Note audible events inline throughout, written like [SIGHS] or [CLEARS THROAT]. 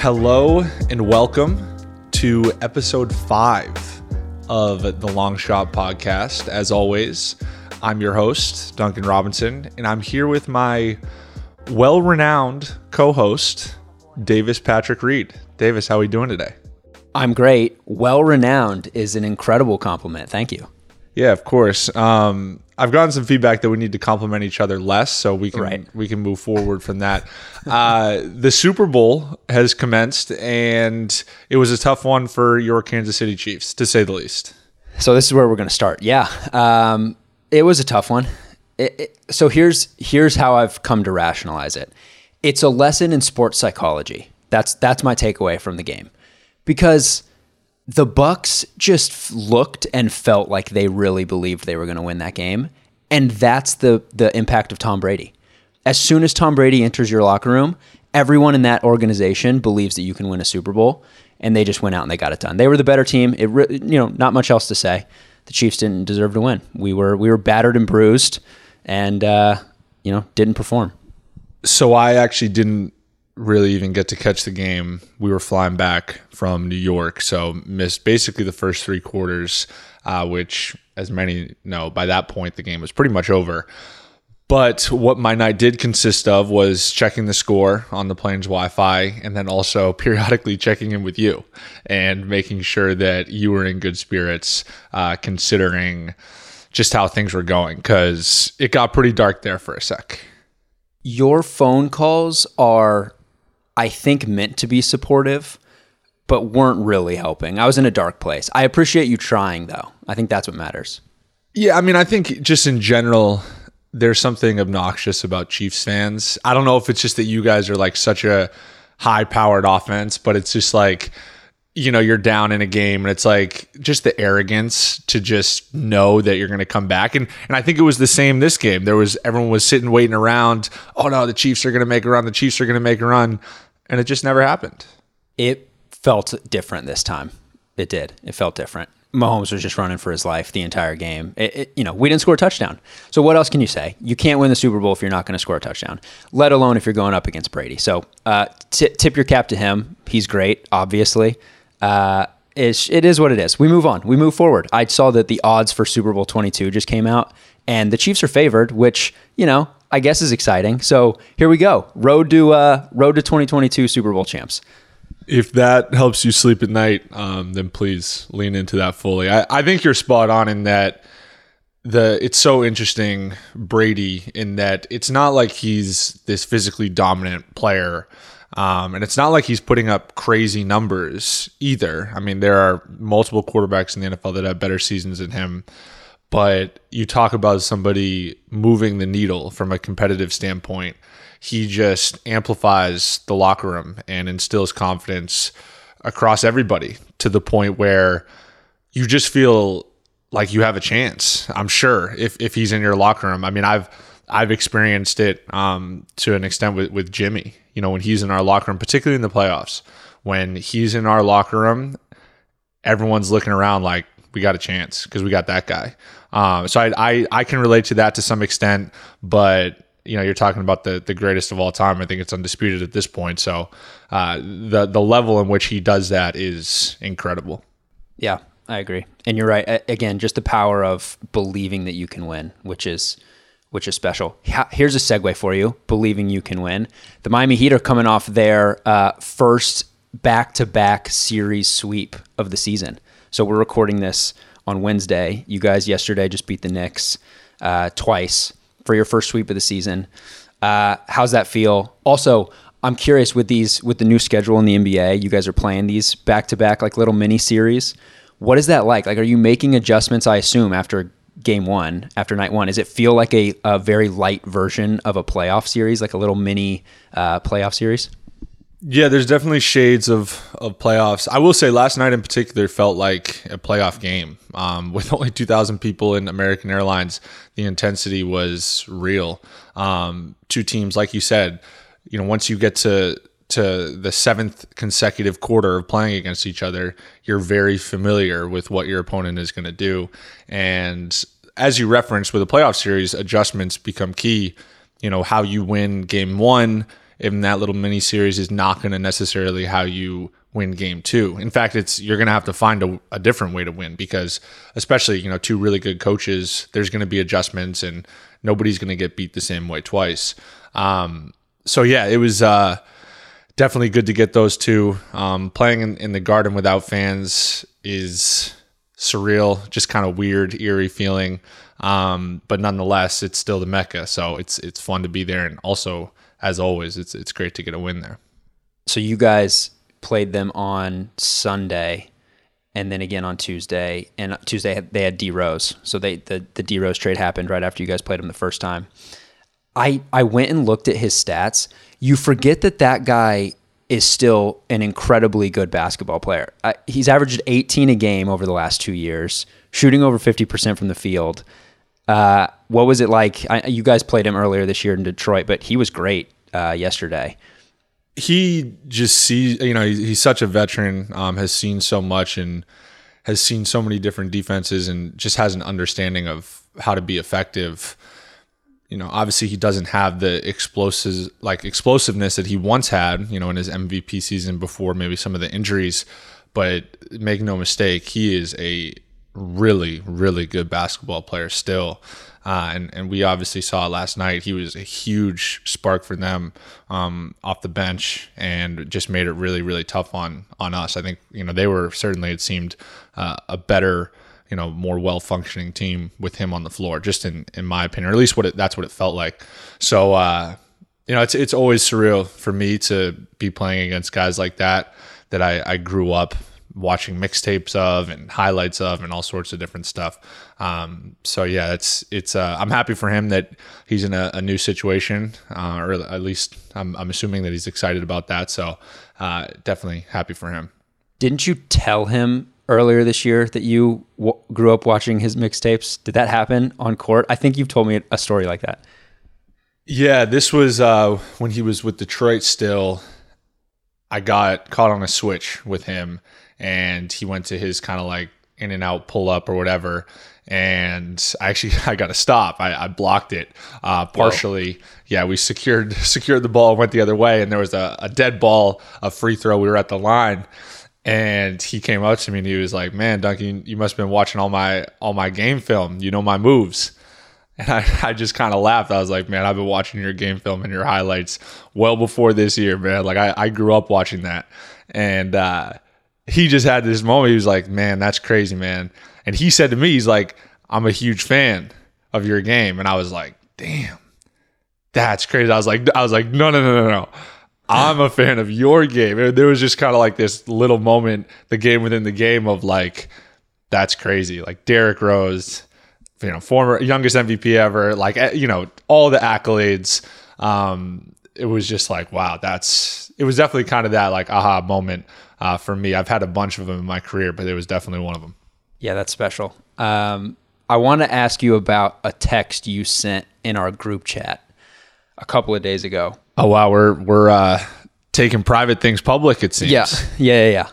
Hello and welcome to episode five of the Long Shot Podcast. As always, I'm your host, Duncan Robinson, and I'm here with my well renowned co host, Davis Patrick Reed. Davis, how are we doing today? I'm great. Well renowned is an incredible compliment. Thank you. Yeah, of course. Um, I've gotten some feedback that we need to compliment each other less, so we can Right. we can move forward from that. Uh, the Super Bowl has commenced, and it was a tough one for your Kansas City Chiefs, to say the least. So this is where we're going to start. Yeah, um, it was a tough one. It, it, so here's here's how I've come to rationalize it. It's a lesson in sports psychology. That's that's my takeaway from the game, because the Bucs just looked and felt like they really believed they were going to win that game, and that's the the impact of Tom Brady. As soon as Tom Brady enters your locker room, everyone in that organization believes that you can win a Super Bowl, and they just went out and they got it done. They were the better team. It re- you know not much else to say. The Chiefs didn't deserve to win. We were we were battered and bruised, and uh, you know didn't perform. So I actually didn't really even get to catch the game. We were flying back from New York, so missed basically the first three quarters, uh, which, as many know, by that point the game was pretty much over. But what my night did consist of was checking the score on the plane's Wi Fi and then also [LAUGHS] periodically checking in with you and making sure that you were in good spirits, uh, considering just how things were going, because it got pretty dark there for a sec. your phone calls are i think meant to be supportive but weren't really helping i was in a dark place i appreciate you trying though i think that's what matters Yeah, I mean, I think just in general, there's something obnoxious about Chiefs fans. I don't know if it's just that you guys are like such a high powered offense, but it's just like, you know, you're down in a game and it's like just the arrogance to just know that you're going to come back. And and I think it was the same this game. There was everyone was sitting waiting around. Oh no, the Chiefs are going to make a run. The Chiefs are going to make a run. And it just never happened. it felt different this time it did it felt different Mahomes was just running for his life the entire game. It, it- you know, we didn't score a touchdown. So what else can you say? You can't win the Super Bowl if you're not going to score a touchdown, let alone if you're going up against Brady. So uh, t- tip your cap to him. He's great, obviously. Uh, it is what it is. We move on. We move forward. I saw that the odds for Super Bowl 22 just came out, and the Chiefs are favored, which you know I guess is exciting. So here we go. Road to uh, road to 2022 Super Bowl champs. if that helps you sleep at night, um, then please lean into that fully. I, I think you're spot on in that the it's so interesting Brady in that it's not like he's this physically dominant player. Um, and it's not like he's putting up crazy numbers either. I mean, there are multiple quarterbacks in the NFL that have better seasons than him. But you talk about somebody moving the needle from a competitive standpoint. He just amplifies the locker room and instills confidence across everybody to the point where you just feel like you have a chance. I'm sure if, if he's in your locker room. I mean, I've I've experienced it um, to an extent with, with Jimmy. You know, when he's in our locker room, particularly in the playoffs, when he's in our locker room, everyone's looking around like we got a chance because we got that guy. Um, so I, I I can relate to that to some extent, but you know, you're talking about the the greatest of all time. I think it's undisputed at this point. So uh, the the level in which he does that is incredible. Yeah, I agree. And you're right. Again, just the power of believing that you can win, which is which is special. Here's a segue for you: believing you can win. The Miami Heat are coming off their uh, first back-to-back series sweep of the season. So we're recording this on Wednesday. You guys yesterday just beat the Knicks uh, twice for your first sweep of the season. Uh, how's that feel? Also, I'm curious with these with the new schedule in the NBA. You guys are playing these back to back like little mini series. What is that like? Like, are you making adjustments? I assume after game one, after night one, does it feel like a, a very light version of a playoff series, like a little mini uh, playoff series? Yeah, there's definitely shades of of playoffs. I will say, last night in particular felt like a playoff game. Um, [LAUGHS] with only 2,000 people in American Airlines, the intensity was real. Um, two teams, like you said, you know, once you get to to the seventh consecutive quarter of playing against each other, you're very familiar with what your opponent is going to do. And as you referenced with a playoff series, adjustments become key. You know, how you win game one in that little mini series is not going to necessarily how you win game two. In fact, it's you're going to have to find a, a, different way to win because, especially you know, two really good coaches, there's going to be adjustments, and nobody's going to get beat the same way twice. Um, so yeah, it was uh, definitely good to get those two. Um, playing in, in the Garden without fans is surreal, just kind of weird, eerie feeling. Um, but nonetheless, it's still the Mecca, so it's it's fun to be there, and also as always, it's it's great to get a win there. So you guys played them on Sunday, and then again on Tuesday. And Tuesday they had D Rose, so they the the D Rose trade happened right after you guys played him the first time. I I went and looked at his stats. You forget that that guy is still an incredibly good basketball player. Uh, he's averaged 18 a game over the last two years, shooting over 50% from the field. Uh, what was it like? I, you guys played him earlier this year in Detroit, but he was great uh, yesterday. He just sees, you know, he's such a veteran, um, has seen so much and has seen so many different defenses and just has an understanding of how to be effective. You know, obviously he doesn't have the explosives like explosiveness that he once had, you know, in his MVP season before maybe some of the injuries. But make no mistake, he is a really, really good basketball player still. Uh, and, and we obviously saw last night. He was a huge spark for them um, off the bench and just made it really, really tough on on us. I think you know they were certainly it seemed uh, a better, you know, more well functioning team with him on the floor. Just in in my opinion, or at least what it, that's what it felt like. So uh, you know, it's it's always surreal for me to be playing against guys like that that I, I grew up watching mixtapes of and highlights of and all sorts of different stuff. Um, so yeah, it's it's. Uh, I'm happy for him that he's in a, a new situation, uh, or at least I'm, I'm assuming that he's excited about that. So uh, definitely happy for him. Didn't you tell him earlier this year that you w- grew up watching his mixtapes? Did that happen on court? I think you've told me a story like that. Yeah, this was uh, when he was with Detroit still. I got caught on a switch with him and he went to his kind of like in and out pull up or whatever and I actually [LAUGHS] I got to stop. I, I, blocked it uh, partially. Whoa. Yeah, we secured [LAUGHS] secured the ball, went the other way, and there was a, a, dead ball, a free throw. We were at the line, and he came up to me and he was like, "Man, Duncan, you must have been watching all my all my game film. You know my moves." And I, [LAUGHS] I just kind of laughed. I was like, "Man, I've been watching your game film and your highlights well before this year, man. Like I, I grew up watching that." And uh, he just had this moment. He was like, "Man, that's crazy, man." And he said to me, "He's like, I'm a huge fan of your game," and I was like, "Damn, that's crazy." I was like, "I was like, no, no, no, no, no." I'm a fan of your game. There was just kind of like this little moment, the game within the game of like, that's crazy. Like Derrick Rose, you know, former youngest MVP ever, like, eh, you know, all the accolades. Um, it was just like, wow, that's, it was definitely kind of that like aha moment uh, for me. I've had a bunch of them in my career, but it was definitely one of them. Yeah, that's special. Um, I want to ask you about a text you sent in our group chat a couple of days ago. Oh wow, we're we're uh, taking private things public. It seems. Yeah, yeah, yeah. yeah.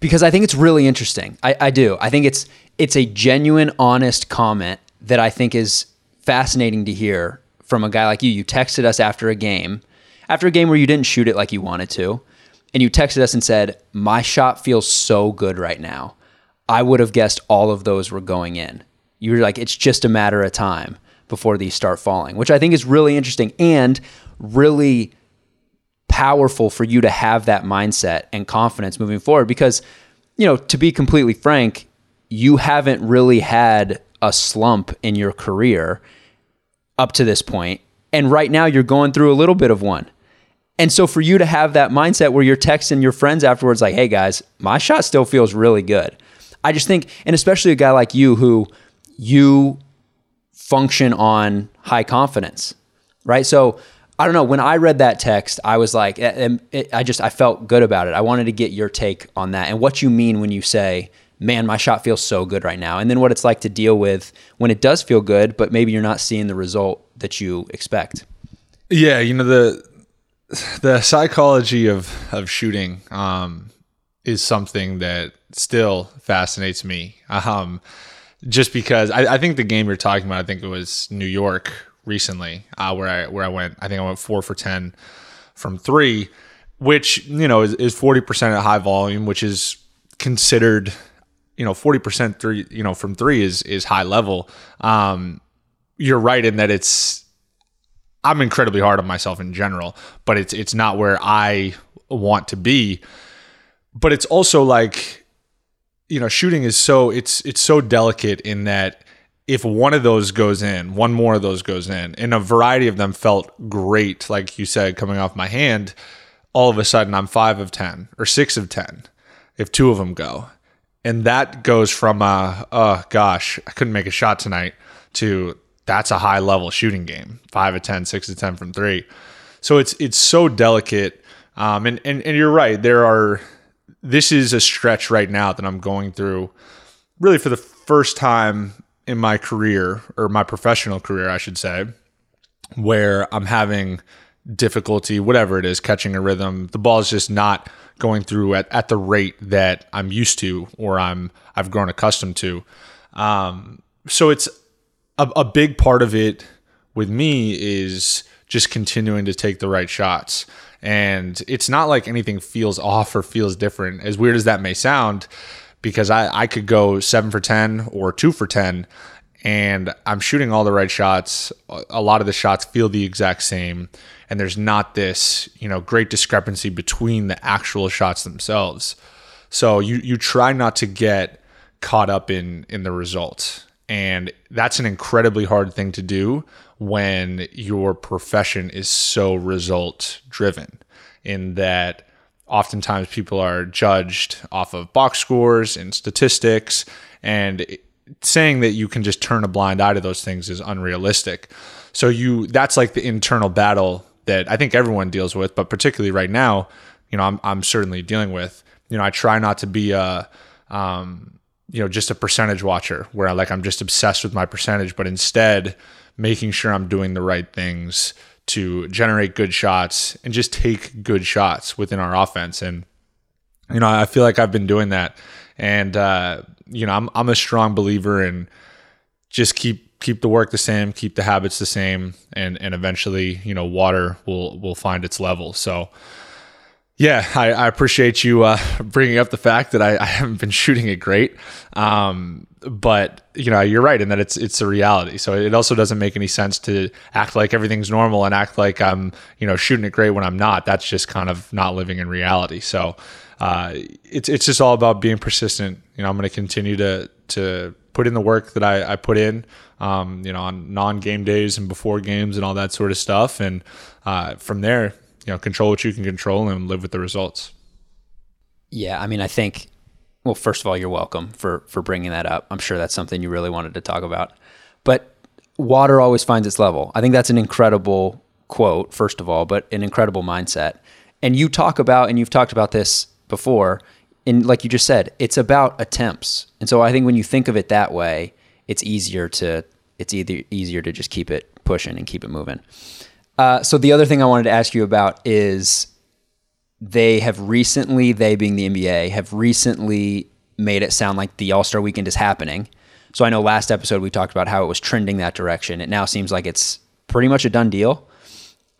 Because I think it's really interesting. I, I do. I think it's it's a genuine, honest comment that I think is fascinating to hear from a guy like you. You texted us after a game, after a game where you didn't shoot it like you wanted to, and you texted us and said, My shot feels so good right now. I would have guessed all of those were going in. You were like, It's just a matter of time before these start falling, which I think is really interesting and really powerful for you to have that mindset and confidence moving forward. Because, you know, to be completely frank, you haven't really had a slump in your career up to this. And right now you're going through a little bit of one. And so for you to have that mindset where you're texting your friends afterwards, like, hey guys, my shot still feels really good. I just think, and especially a guy like you who you function on high confidence, right? So I don't know. When I read that text, I was like, eh, eh, eh, I just, I felt good about it. I wanted to get your take on that and what you mean when you say, man, my shot feels so good right now. And then what it's like to deal with when it does feel good, but maybe you're not seeing the result that you expect. Yeah. You know, the, the psychology of of shooting um, is something that still fascinates me. Um, just because I, I, think the game you're talking about, I think it was New York recently, uh, where I where I went. I think I went four for ten from three, which you know is forty percent at high volume, which is considered you know 40% three you know from three is is high level. Um you're right in that it's i'm incredibly hard on myself in general but it's it's not where i want to be. But it's also like you know shooting is so it's it's so delicate in that if one of those goes in one more of those goes in and a variety of them felt great like you said coming off my hand all of a sudden i'm 5 of 10 or 6 of 10 if two of them go and that goes from uh oh gosh i couldn't make a shot tonight to that's a high level shooting game 5 of 10 6 of 10 from 3 so it's it's so delicate. Um and and, and you're right. There are this is a stretch right now that i'm going through really for the first time in my career or my professional career i should say where i'm having difficulty whatever it is catching a rhythm. The ball is just not going through at, at the rate that I'm used to or I'm I've grown accustomed to. Um, so it's a, a big part of it with me is just continuing to take the right shots. And it's not like anything feels off or feels different, as weird as that may sound, because I, I could go seven for 10 or two for 10, and I'm shooting all the right shots. A lot of the shots feel the exact same and there's not this you know great discrepancy between the actual shots themselves. So you you try not to get caught up in in the results. And that's an incredibly hard thing to do when your profession is so result driven in that oftentimes people are judged off of box scores and statistics. And saying that you can just turn a blind eye to those things is unrealistic. So you that's like the internal battle that I think everyone deals with, but particularly right now, you know, I'm I'm certainly dealing with. You know, I try not to be a um, you know, just a percentage watcher where I like I'm just obsessed with my percentage, but instead making sure I'm doing the right things to generate good shots and just take good shots within our offense. And you know, I feel like I've been doing that. And uh, you know, I'm I'm a strong believer in just keep keep the work the same, keep the habits the same, and and eventually, you know, water will will find its level. So, yeah, I, I appreciate you uh, [LAUGHS] bringing up the fact that I, I, haven't been [LAUGHS] shooting it great, um, but you know, you're right in that it's it's a reality. So it also doesn't make any sense to act like everything's normal and act like I'm you know shooting it great when I'm not. That's just kind of not living in reality. So. Uh, it's it's just all about being persistent. You know, I'm going to continue to to put in the work that I, I put in, um, you know, on non-game days and before games and all that sort of stuff. And uh, from there, you know, control what you can control and live with the results. Yeah, I mean, I think. Well, first of all, you're welcome for for bringing that up. I'm sure that's something you really wanted to talk about. But water always finds its level. I think that's an incredible quote, first of all, but an incredible mindset. And you talk about, and you've talked about this before and like you just said, it's about attempts. And so I think when you think of it that way, it's easier to it's either easier to just keep it pushing and keep it moving. Uh, so the other thing I wanted to ask you about is they have recently, they being the NBA, have recently made it sound like the All Star Weekend is happening. So I know last episode we talked about how it was trending that direction. It now seems like it's pretty much a done deal.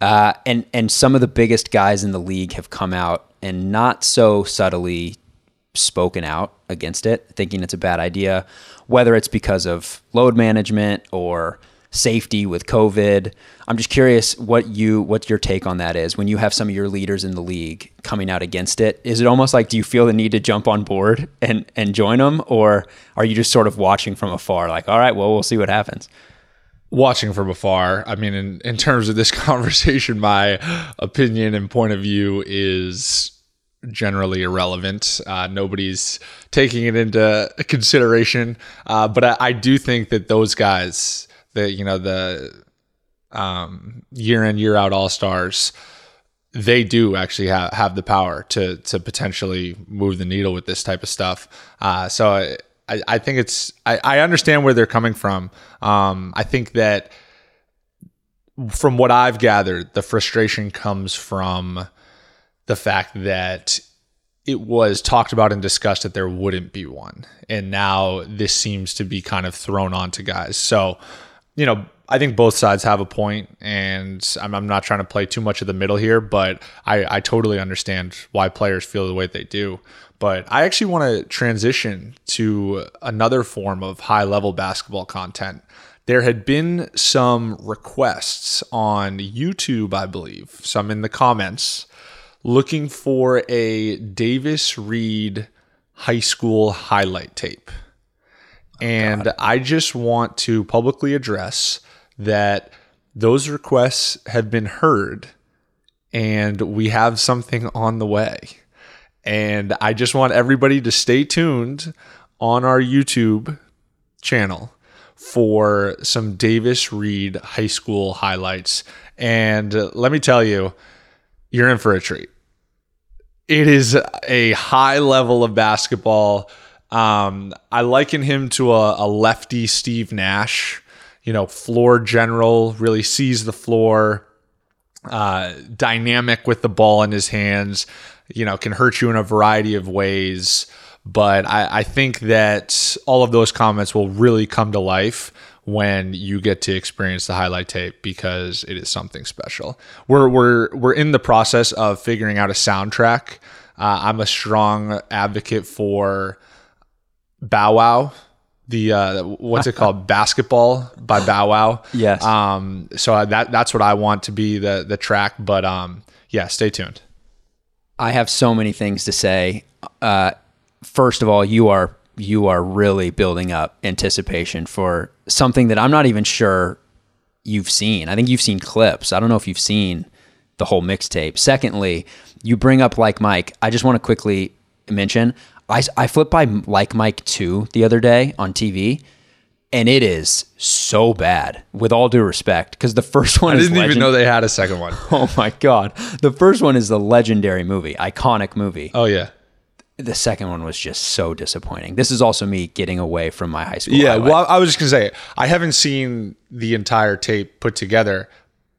Uh, and and some of the biggest guys in the league have come out and not so subtly spoken out against it, thinking it's a bad idea, whether it's because of load management or safety with COVID. I'm just curious what you what your take on that is when you have some of your leaders in the league coming out against it. Is it almost like do you feel the need to jump on board and and join them or are you just sort of watching from afar like all right, well we'll see what happens? Watching from afar. I mean in in terms of this [LAUGHS] conversation my opinion and point of view is generally irrelevant. Uh, nobody's taking it into consideration. Uh, but I, I, do think that those guys, that you know, the um, year in year out all stars, they do actually have, have the power to to potentially move the needle with this type of stuff. Uh, so I, I, I, think it's I, I understand where they're coming from. Um, I think that from what I've gathered, the frustration comes from the fact that it was talked about and discussed that there wouldn't be one. And now this seems to be kind of thrown onto guys. So, you know, I think both sides have a point, and I'm, I'm not trying to play too much of the middle here, but I, I totally understand why players feel the way they do. But I actually want to transition to another form of high level basketball content. There had been some requests on YouTube, I believe, some in the comments, looking for a Davis Reed high school highlight tape. Oh, and I just want to publicly address that those requests have been heard and we have something on the way. And I just want everybody to stay tuned on our YouTube channel for some Davis Reed high school highlights. And let me tell you, you're in for a treat. It is a high level of basketball. Um, I liken him to a, a lefty Steve Nash, you know, floor general, really sees the floor, uh, dynamic with the ball in his hands, you know, can hurt you in a variety of ways. But I, I think that all of those comments will really come to life when you get to experience the highlight tape because it is something special. We're we're we're in the process of figuring out a soundtrack. Uh, I'm a strong advocate for Bow Wow, the uh, what's it called, [LAUGHS] Basketball by Bow Wow. Yes. Um. So that that's what I want to be the the track. But um. Yeah. Stay tuned. I have so many things to say. Uh, first of all, you are you are really building up anticipation for something that I'm not even sure you've seen. I think you've seen clips. I don't know if you've seen the whole mixtape. Secondly, you bring up like Mike. I just want to quickly mention I, I flipped by like Mike 2 the other day on TV and it is so bad with all due respect because the first one I didn't even know they had a second one. [LAUGHS] Oh my god. The first one is the legendary movie, iconic movie. Oh yeah. The second one was just so disappointing. This is also me getting away from my high school. Yeah, highlight. well, I was just gonna say I haven't seen the entire tape put together,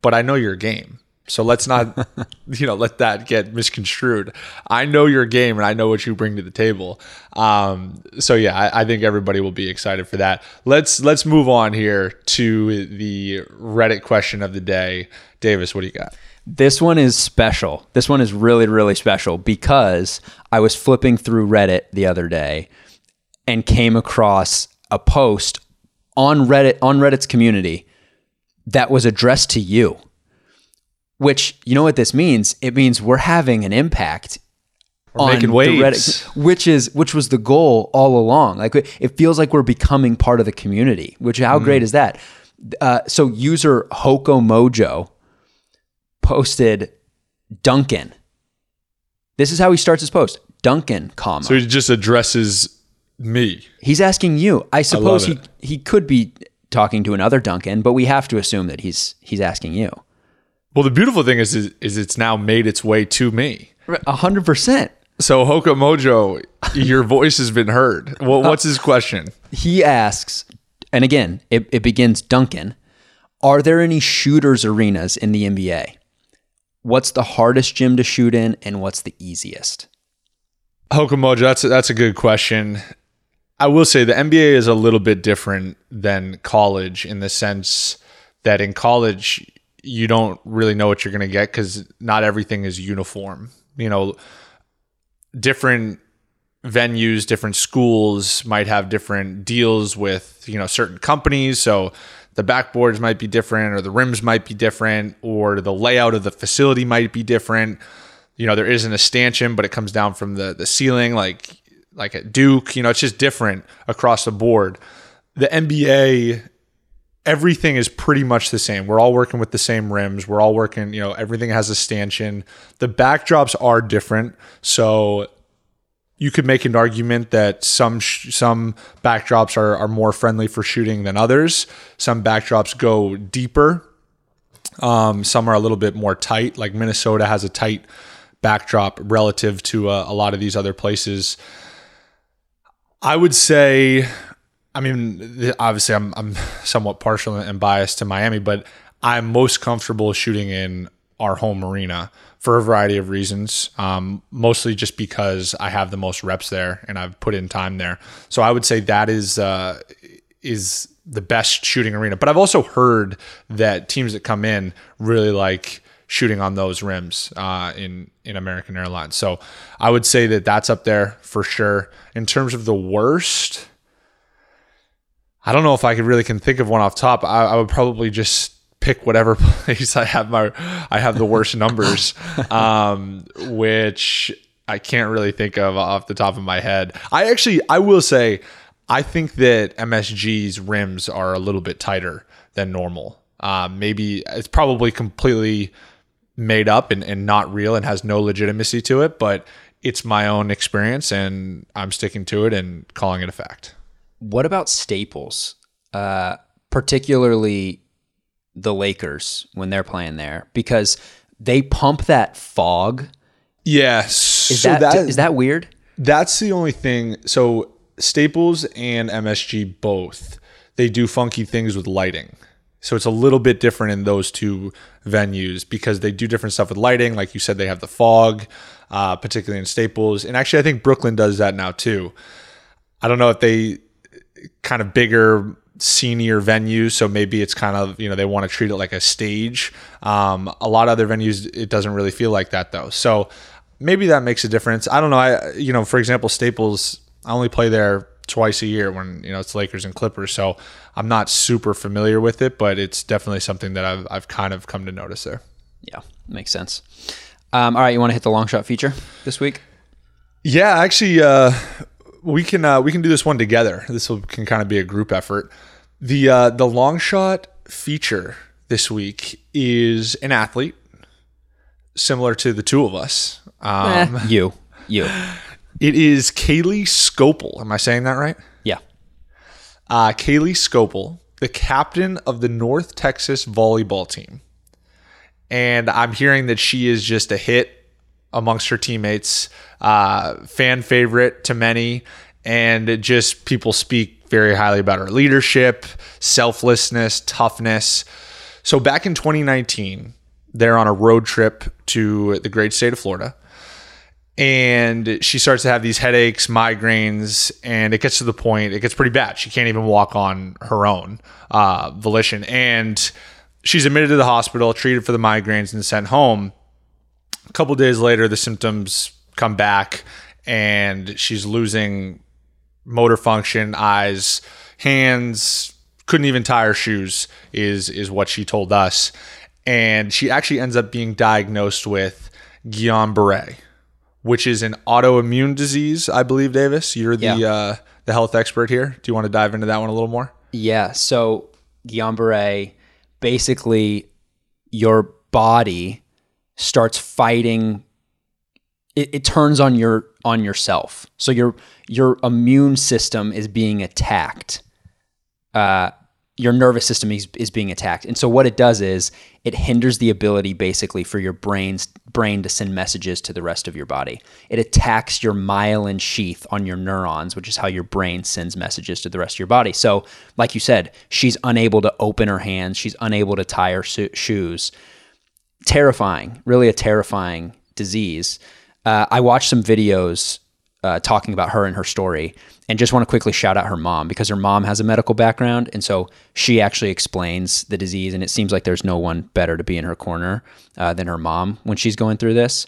but I know your game. So let's not, [LAUGHS] you know, let that get misconstrued. I know your game and I know what you bring to the table. Um, so yeah, I, I think everybody will be excited for that. Let's let's move on here to the Reddit question of the day. Davis, what do you got? This one is special. This one is really, really special because I was flipping through Reddit the other day and came across a post on Reddit, on Reddit's community that was addressed to you. Which, you know what this means? It means we're having an impact We're making the waves. which is which was the goal all along. Like it feels like we're becoming part of the community. Which how Mm. great is that? Uh, so user Hoka Mojo posted Duncan. This is how he starts his post. Duncan, comma. So he just addresses me. he's asking you. I suppose he, he could be talking to another Duncan, but we have to assume that he's he's asking you. Well, the beautiful thing is, is, is it's now made its way to me. A hundred percent. So Hoka Mojo, your voice has been heard. Well, uh, what's his question? He asks, and again, it, it begins Duncan. Are there any shooters arenas in the NBA? What's the hardest gym to shoot in, and what's the easiest? Hoka Mojo, that's a, that's a good question. I will say the NBA is a little bit different than college in the sense that in college you don't really know what you're going to get because not everything is uniform. You know, different venues, different schools might have different deals with, you know, certain companies. So the backboards might be different or the rims might be different or the layout of the facility might be different. You know, there isn't a stanchion, but it comes down from the the ceiling like like at Duke, you know, it's just different across the board. The NBA everything is pretty much the same. We're all working with the same rims. We're all working, you know, everything has a stanchion. The backdrops are different. So you could make an argument that some sh- some backdrops are, are more friendly for shooting than others. Some backdrops go deeper. Um, some are a little bit more tight. Like Minnesota has a tight backdrop relative to uh, a lot of these other places. I would say, I mean, obviously, I'm I'm somewhat partial and biased to Miami, but I'm most comfortable shooting in our home arena for a variety of reasons. Um, mostly just because I have the most reps there and I've put in time there. So I would say that is uh, is the best shooting arena. But I've also heard that teams that come in really like shooting on those rims uh, in in American Airlines. So I would say that that's up there for sure. In terms of the worst, I don't know if I could really can think of one off top. I, I would probably just pick whatever [LAUGHS] place I have my I have the worst numbers, [LAUGHS] um, which I can't really think of off the top of my head. I actually I will say I think that MSG's rims are a little bit tighter than normal. Um, maybe it's probably completely made up and, and not real and has no legitimacy to it, but it's my own experience and I'm sticking to it and calling it a fact. What about Staples? Uh, particularly the Lakers when they're playing there because they pump that fog. Yes. Is so that, that is that weird? That's the only thing. So Staples and MSG both they do funky things with lighting. So it's a little bit different in those two venues because they do different stuff with lighting. Like you said, they have the fog, uh, particularly in Staples, and actually I think Brooklyn does that now too. I don't know if they kind of bigger senior venues, so maybe it's kind of you know they want to treat it like a stage. Um, a lot of other venues, it doesn't really feel like that though. So maybe that makes a difference. I don't know. I you know, for example, Staples, I only play there twice a year when you know it's Lakers and Clippers. So I'm not super familiar with it, but it's definitely something that I've I've kind of come to notice there. Yeah, makes sense. Um, all right, you want to hit the long shot feature this week? Yeah, actually, uh, we can uh, we can do this one together. This will, can kind of be a group effort. The uh, the long shot feature this week is an athlete similar to the two of us. Um, eh, [LAUGHS] you, you. It is Kaylee Skopel. Am I saying that right? Yeah. Uh, Kaylee Skopel, the captain of the North Texas volleyball team. And I'm hearing that she is just a hit amongst her teammates, uh, fan favorite to many, and just people speak very highly about her leadership, selflessness, toughness. So back in 2019, they're on a road trip to the great state of Florida and she starts to have these headaches, migraines, and it gets to the point it gets pretty bad. She can't even walk on her own uh, volition, and she's admitted to the hospital, treated for the migraines, and sent home. A couple days later, the symptoms come back, and she's losing motor function, eyes, hands, couldn't even tie her shoes. Is is what she told us, and she actually ends up being diagnosed with Guillain Barre which is an autoimmune disease, I believe, Davis. You're the yeah. uh, the health expert here. Do you want to dive into that one a little more? Yeah. So Guillain-Barré, basically, your body starts fighting. It, it turns on your on yourself. So your your immune system is being attacked. Uh, your nervous system is, is being attacked. And so what it does is it hinders the ability basically for your brain's brain to send messages to the rest of your body. It attacks your myelin sheath on your neurons, which is how your brain sends messages to the rest of your body. So, like you said, she's unable to open her hands, she's unable to tie her shoes. Terrifying, really a terrifying disease. Uh, I watched some videos uh, talking about her and her story. And just want to quickly shout out her mom because her mom has a medical background. And so she actually explains the disease. And it seems like there's no one better to be in her corner uh, than her mom when she's going through this.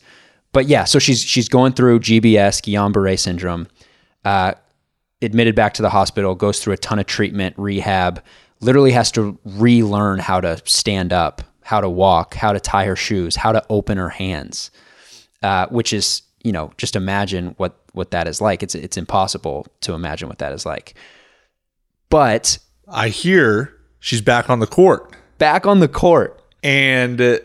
But yeah, so she's she's going through GBS, Guillain-Barré syndrome, uh, admitted back to the hospital, goes through a ton of treatment, rehab, literally has to relearn how to stand up, how to walk, how to tie her shoes, how to open her hands, uh, which is you know, just imagine what what that is like. It's it's impossible to imagine what that is like. But I hear she's back on the court. Back on the court. And uh,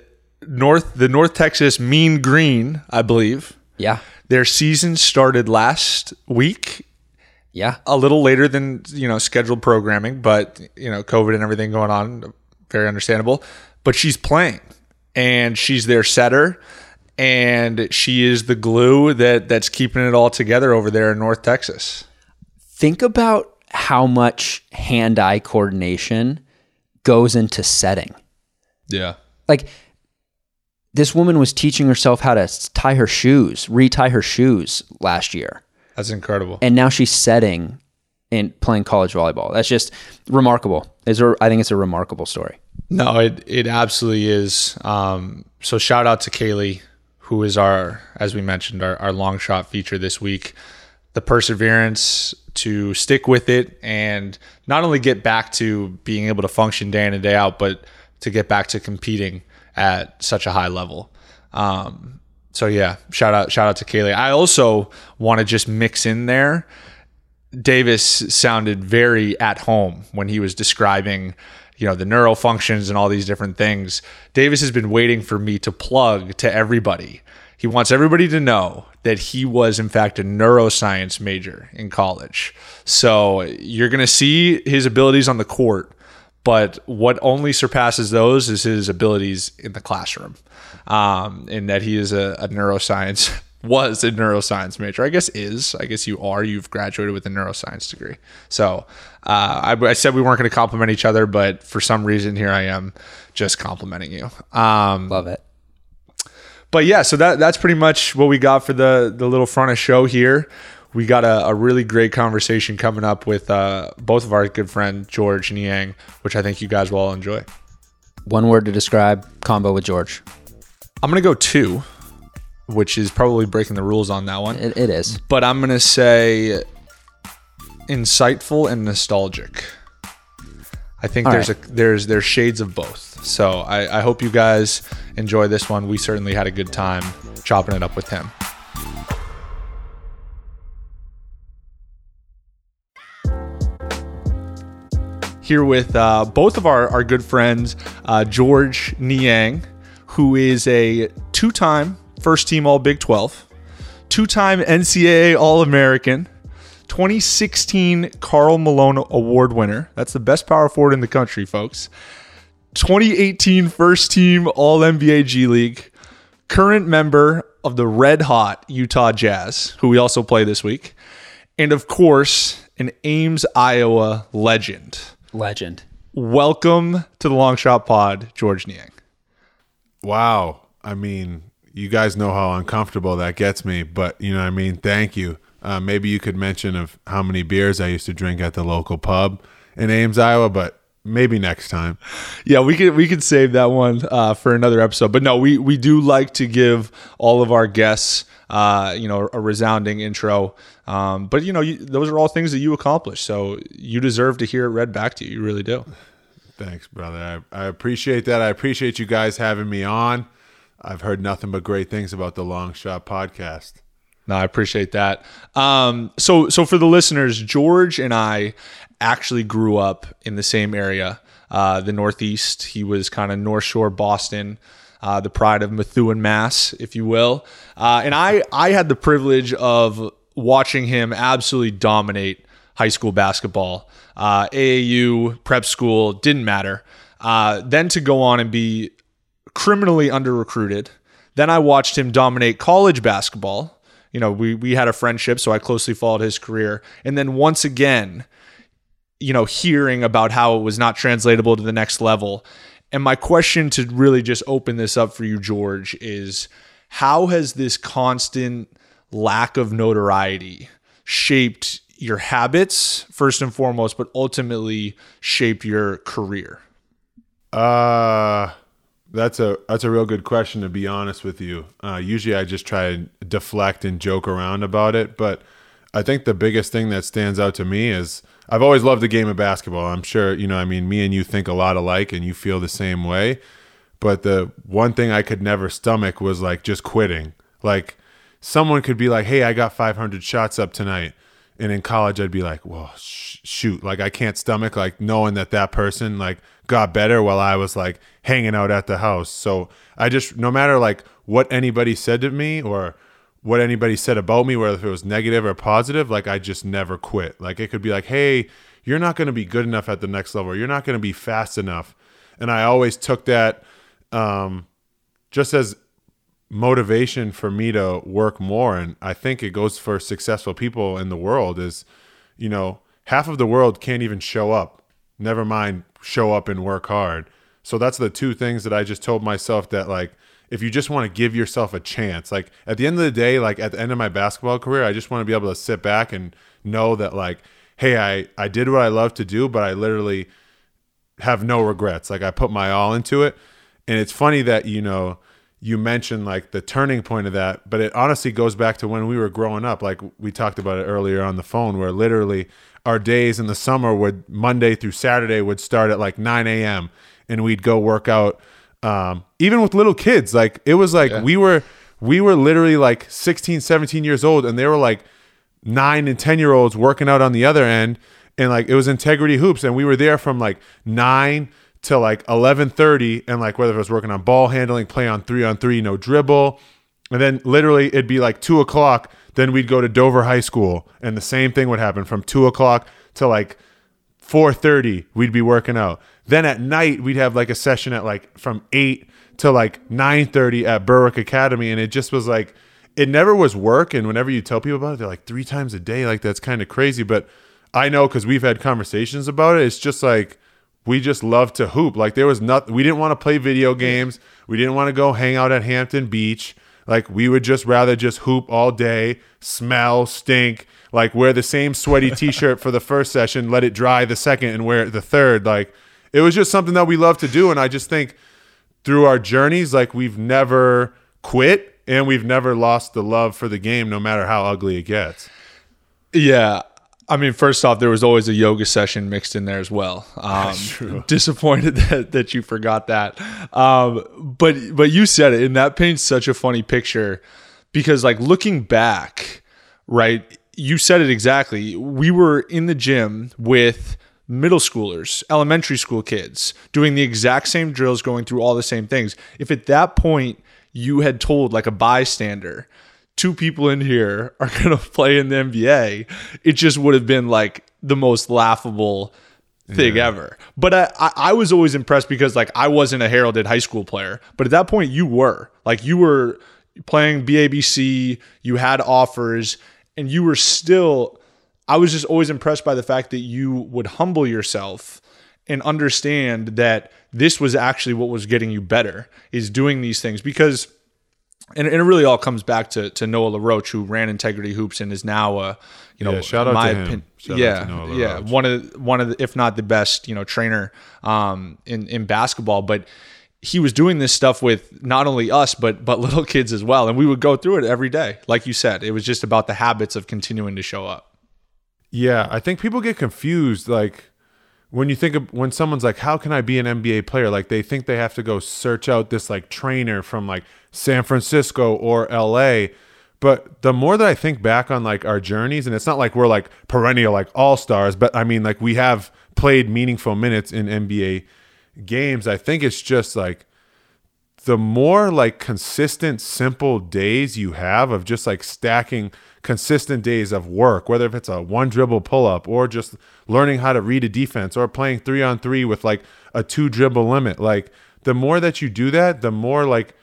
North the North Texas Mean Green, I believe. Yeah. Their season started last week. Yeah. A little later than, you know, scheduled programming, but, you know, COVID and everything going on, very understandable. But she's playing and she's their setter and she is the glue that that's keeping it all together over there in North Texas. Think about how much hand-eye coordination goes into setting. Yeah. Like this woman was teaching herself how to tie her shoes, retie her shoes last year. That's incredible. And now she's setting and playing college volleyball. That's just remarkable. Is I think it's a remarkable story. No, it it absolutely is. Um, so shout out to Kaylee, who is our, as we mentioned, our, our long shot feature this week. The perseverance to stick with it and not only get back to being able to function day in and day out, but to get back to competing at such a high level. Um, so yeah, shout out shout out to Kaylee. I also want to just mix in there. Davis sounded very at home when he was describing, you know, the neural functions and all these different things. Davis has been waiting for me to plug to everybody. He wants everybody to know that he was in fact a neuroscience major in college. So you're going to see his abilities on the court but what only surpasses those is his abilities in the classroom, um, in that he is a, a, neuroscience was a neuroscience major. I guess is. I guess you are. You've graduated with a neuroscience degree. So uh, I, I, said we weren't going to compliment each other, but for some reason here I am, just complimenting you. Um, Love it. But yeah, so that that's pretty much what we got for the the little front of show here we got a, a, really great conversation coming up with uh, both of our good friend Georges Niang, which I think you guys will all enjoy. One word to describe combo with Georges. I'm gonna go two, which is probably breaking the rules on that one. it, it is, but I'm gonna say insightful and nostalgic. I think all there's right. a there's there's shades of both. So I, I hope you guys enjoy this one. We certainly had a good time chopping it up with him. here with uh, both of our, our good friends, uh, Georges Niang, who is a two time first team All Big 12, two time NCAA All American, 2016 Karl Malone Award winner. That's the best power forward in the country, folks. 2018 first team All NBA G League, current member of the red hot Utah Jazz, who we also play this week, and of course, an Ames, Iowa legend. Legend. Welcome to the Long Shot Pod, Georges Niang. Wow. I mean, you guys know how uncomfortable that gets me, but you know what I mean? Thank you. Uh, maybe you could mention of how many beers I used to drink at the local pub in Ames, Iowa, but maybe next time. Yeah, we could we could save that one uh, for another episode. But no, we we do like to give all of our guests uh, you know, a resounding intro. Um, but you know, you, those are all things that you accomplished. So you deserve to hear it read back to you. You really do. Thanks, brother. I, I appreciate that. I appreciate you guys having me on. I've heard nothing but great things about the Long Shot podcast. No, I appreciate that. Um, so, so for the listeners, Georges and I actually grew up in the same area, uh, the Northeast. He was kind of North Shore Boston uh, the pride of Methuen, Mass, if you will. Uh, and I, I had the privilege of watching him absolutely dominate high school basketball. Uh, AAU, prep school, didn't matter. Uh, then to go on and be criminally under recruited. Then I watched him dominate college basketball. You know, we we had a friendship, so I closely followed his career. And then once again, you know, hearing about how it was not translatable to the next level. And my question to really just open this up for you, Georges, is how has this constant lack of notoriety shaped your habits, first and foremost, but ultimately shaped your career? Uh that's a that's a real good question to be honest with you. Uh, usually I just try to deflect and joke around about it, but I think the biggest thing that stands out to me is I've always loved the game of basketball. I'm sure, you know, I mean, me and you think a lot alike and you feel the same way. But the one thing I could never stomach was like just quitting. Like someone could be like, "Hey, I got 500 shots up tonight." And in college I'd be like, "Well, sh- shoot, like I can't stomach like knowing that that person like got better while I was like hanging out at the house." So, I just no matter like what anybody said to me or what anybody said about me, whether it was negative or positive, like I just never quit. Like it could be like, hey, you're not going to be good enough at the next level. You're not going to be fast enough. And I always took that um, just as motivation for me to work more. And I think it goes for successful people in the world is, you know, half of the world can't even show up. Never mind show up and work hard. So that's the two things that I just told myself that like if you just want to give yourself a chance. Like at the end of the day, like at the end of my basketball career, I just want to be able to sit back and know that like, hey, I I did what I love to do, but I literally have no regrets. Like I put my all into it. And it's funny that, you know, you mentioned like the turning point of that, but it honestly goes back to when we were growing up. Like we talked about it earlier on the phone, where literally our days in the summer would Monday through Saturday would start at like 9 a.m. and we'd go work out. Um, even with little kids, like it was like Yeah. we were we were literally like 16, 17 years old, and they were like nine and 10 year olds working out on the other end. And like it was integrity hoops, and we were there from like nine to like 11:30, and like whether it was working on ball handling, play on three on three, no dribble, and then literally it'd be like two o'clock. Then we'd go to Dover High School, and the same thing would happen from two o'clock to like 4:30. We'd be working out. Then at night we'd have like a session at like from eight to like 9:30 at Berwick Academy, and it just was like it never was work. And whenever you tell people about it, they're like three times a day. Like that's kind of crazy, but I know because we've had conversations about it. It's just like we just love to hoop. Like there was nothing. We didn't want to play video games. We didn't want to go hang out at Hampton Beach. Like we would just rather just hoop all day, smell, stink, like wear the same sweaty [LAUGHS] t-shirt for the first session, let it dry the second and wear it the third. Like it was just something that we love to do. And I just think through our journeys, like we've never quit and we've never lost the love for the game, no matter how ugly it gets. Yeah. I mean, first off, there was always a yoga session mixed in there as well. [LAUGHS] Um, true. [LAUGHS] Disappointed [LAUGHS] that, that you forgot that. Um, but but you said it, and that paints such a funny picture because, like, looking back, right? You said it exactly. We were in the gym with middle schoolers, elementary school kids, doing the exact same drills, going through all the same things. If at that point you had told like a bystander, two people in here [LAUGHS] are going to play in the NBA, it just would have been like the most laughable thing ever. But I, I, I was always impressed because like I wasn't a heralded high school player, but at that point you were like you were playing BABC, you had offers, and you were still. I was just always impressed by the fact that you would humble yourself and understand that this was actually what was getting you better is doing these things because and, and it really all comes back to, to Noah LaRoche, who ran Integrity Hoops and is now, uh, you know, Yeah, shout out my to him. opin- yeah, to Noah yeah, one of the, one of the, if not the best, you know, trainer um, in in basketball. But he was doing this stuff with not only us, but but [LAUGHS] little kids as well, and we would go through it every day. Like you said, it was just about the habits of continuing to show up. Yeah, I think people get confused. Like when you think of when someone's like, "How can I be an NBA player?" Like they think they have to go search out this like trainer from like San Francisco or LA. But the more that I think back on like our journeys, and it's not like we're like perennial like all stars, but I mean like we have played meaningful minutes in NBA games. I think it's just like the more like consistent simple days you have of just like stacking consistent days of work whether if it's a one dribble pull up or just learning how to read a defense or playing 3 on 3 with like a two dribble limit. Like the more that you do that the more like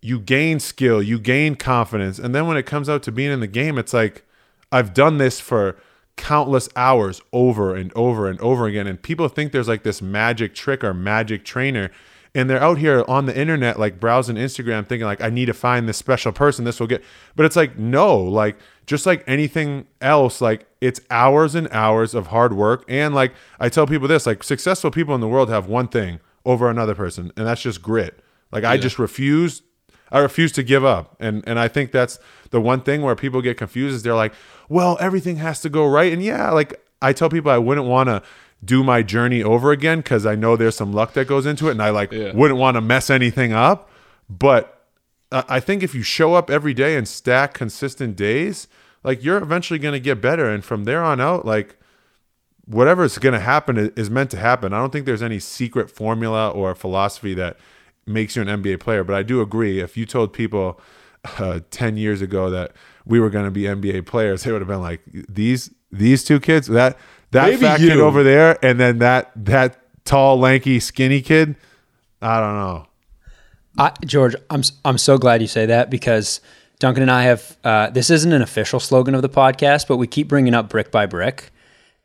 you gain skill you gain confidence. And then when it comes out to being in the game it's like I've done this for countless hours over and over and over again. And people think there's like this magic trick or magic trainer and they're out here on the internet like browsing Instagram thinking like I need to find this special person this will get but it's like no like just like anything else like it's hours and hours of hard work and like I tell people this like successful people in the world have one thing over another person and that's just grit like I just refuse I refuse to give up. And and I think that's the one thing where people get confused is they're like, well, everything has to go right. And yeah, like I tell people I wouldn't want to do my journey over again because I know there's some luck that goes into it and I like Yeah. wouldn't want to mess anything up. But I think if you show up every day and stack consistent days, like you're eventually going to get better. And from there on out, like whatever is going to happen is meant to happen. I don't think there's any secret formula or philosophy that makes you an NBA player. But I do agree. If you told people uh, ten years ago that we were going to be NBA players, they would have been like, "These these two kids, that that Maybe fat kid over there, and then that that tall, lanky, skinny kid." I don't know. I, Georges, I'm s- I'm so glad you say that because Duncan and I have uh, this isn't an official slogan of the podcast, but we keep bringing up brick by brick,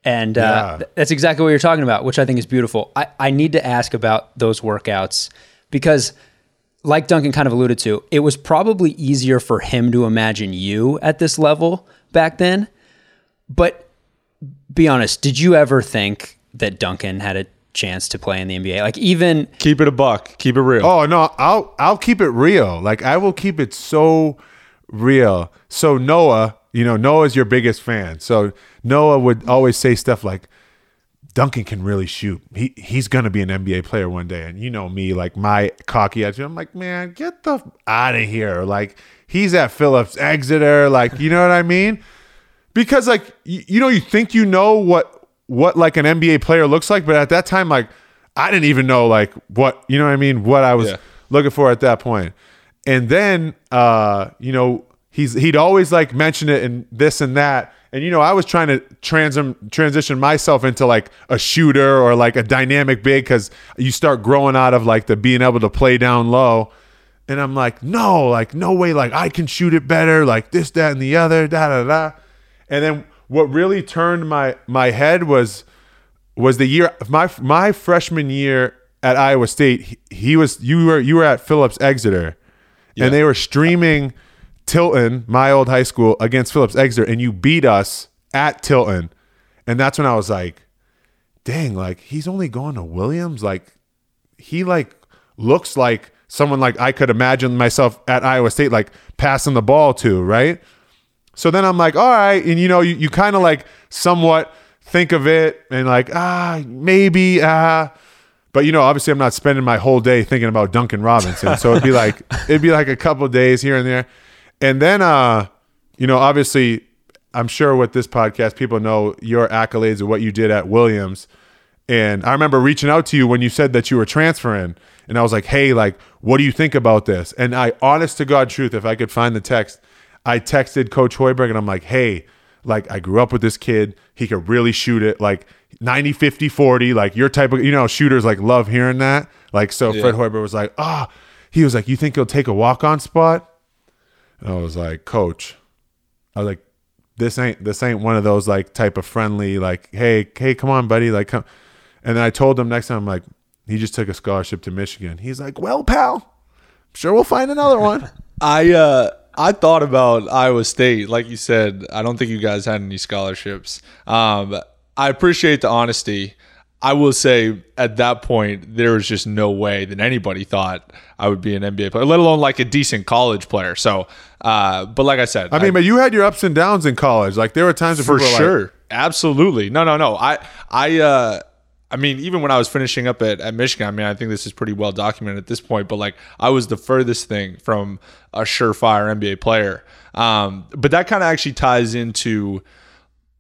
and uh, Yeah. th- that's exactly what you're talking about, which I think is beautiful. I, I need to ask about those workouts because, like Duncan kind of alluded to, it was probably easier for him to imagine you at this level back then, but be honest, did you ever think that Duncan had a chance to play in the NBA? Like even Keep it a buck. Keep it real. Oh no, I'll I'll keep it real. Like I will keep it so real. So Noah, you know, Noah's your biggest fan. So Noah would always say stuff like Duncan can really shoot. He he's gonna be an NBA player one day. And you know me, like my cocky attitude. I'm like, man, get the out of here. Like he's at Phillips Exeter. Like you know what I mean? Because like you, you know, you think you know what what like an NBA player looks like, but at that time, like I didn't even know like what you know what I mean, what I was Yeah. looking for at that point. And then uh, you know, he's he'd always like mention it and this and that. And you know, I was trying to trans transition myself into like a shooter or like a dynamic big because you start growing out of like the being able to play down low. And I'm like, no, like no way, like I can shoot it better, like this, that, and the other, da da da. And then what really turned my my head was was the year my my freshman year at Iowa State. He, he was you were you were at Phillips Exeter, and they were streaming Tilton, my old high school, against Phillips Exeter, and you beat us at Tilton, and that's when I was like, dang, like he's only going to Williams, like he like looks like someone like I could imagine myself at Iowa State like passing the ball to, right? So then I'm like, all right, and you know, you, you kind of like somewhat think of it and like, ah, maybe, ah. But you know, obviously I'm not spending my whole day thinking about Duncan Robinson. So it'd be like [LAUGHS] it'd be like a couple days here and there. And then uh, you know, obviously I'm sure with this podcast, people know your accolades of what you did at Williams. And I remember reaching out to you when you said that you were transferring. And I was like, hey, like, what do you think about this? And I, honest to God truth, if I could find the text, I texted Coach Hoiberg and I'm like, hey, like, I grew up with this kid. He could really shoot it. Like, 90, 50, 40. Like, your type of, you know, shooters like love hearing that. Like, so Fred Hoiberg was like, ah, he was like, you think he'll take a walk on spot? And I was like, Coach, I was like, this ain't this ain't one of those like type of friendly like hey hey come on buddy like come and then I told him next time I'm like he just took a scholarship to Michigan he's like well pal I'm sure we'll find another one [LAUGHS] I uh I thought about Iowa State. Like you said, I don't think you guys had any scholarships. Um, I appreciate the honesty. I will say at that point there was just no way that anybody thought I would be an NBA player, let alone like a decent college player. So, uh, but like I said, I mean but you had your ups and downs in college like there were times for sure, like, absolutely. No, no, no. I, I, uh, I mean, even when I was finishing up at, at Michigan, I mean, I think this is pretty well documented at this point, but like I was the furthest thing from a surefire NBA player. Um, but that kind of actually ties into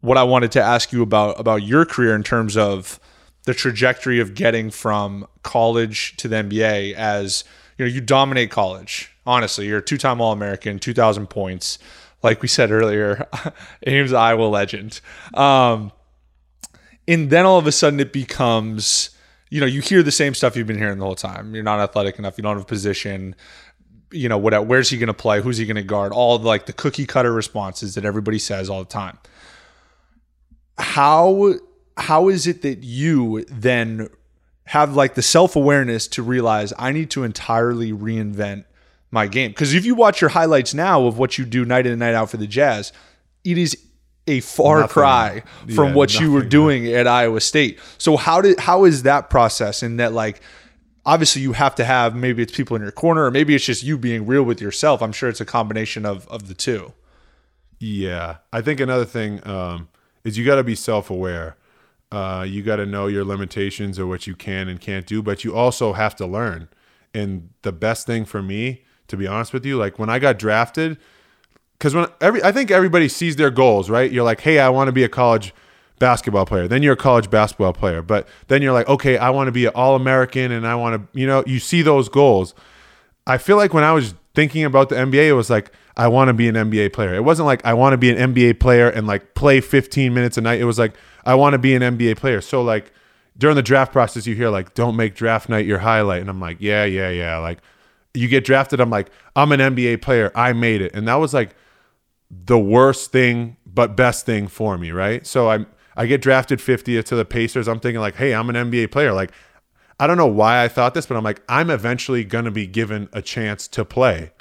what I wanted to ask you about about your career in terms of the trajectory of getting from college to the NBA as you know you dominate college. Honestly, you're a two-time All-American, 2,000 points. Like we said earlier, [LAUGHS] Ames Iowa legend. Um, and then all of a sudden it becomes you know you hear the same stuff you've been hearing the whole time. You're not athletic enough. You don't have a position. You know what where's he going to play? Who's he going to guard? All the, like the cookie cutter responses that everybody says all the time. How how is it that you then have like the self-awareness to realize i need to entirely reinvent my game? Because if you watch your highlights now of what you do night in and night out for the jazz it is a far Nothing. cry from Yeah, what you were nothing, doing at Iowa State. So how did how is that process in that like obviously you have to have maybe it's people in your corner or maybe it's just you being real with yourself. I'm sure it's a combination of of the two. Yeah, I think another thing um, is you got to be self-aware. Uh, you got to know your limitations or what you can and can't do, but you also have to learn. And the best thing for me, to be honest with you, like when I got drafted, because when every I think everybody sees their goals, right? You're like, hey, I want to be a college basketball player. Then you're a college basketball player, but then you're like, okay, I want to be an All American, and I want to, you know, you see those goals. I feel like when I was thinking about the NBA, it was like I want to be an NBA player. It wasn't like I want to be an NBA player and like play 15 minutes a night. It was like I want to be an NBA player. So like during the draft process, you hear like don't make draft night your highlight, and I'm like, yeah, yeah, yeah. Like you get drafted, I'm like, I'm an NBA player. I made it, and that was like the worst thing but best thing for me, right? So I'm I get drafted 50th to the Pacers. I'm thinking like, hey, I'm an NBA player. Like I don't know why I thought this, but I'm like, I'm eventually going to be given a chance to play.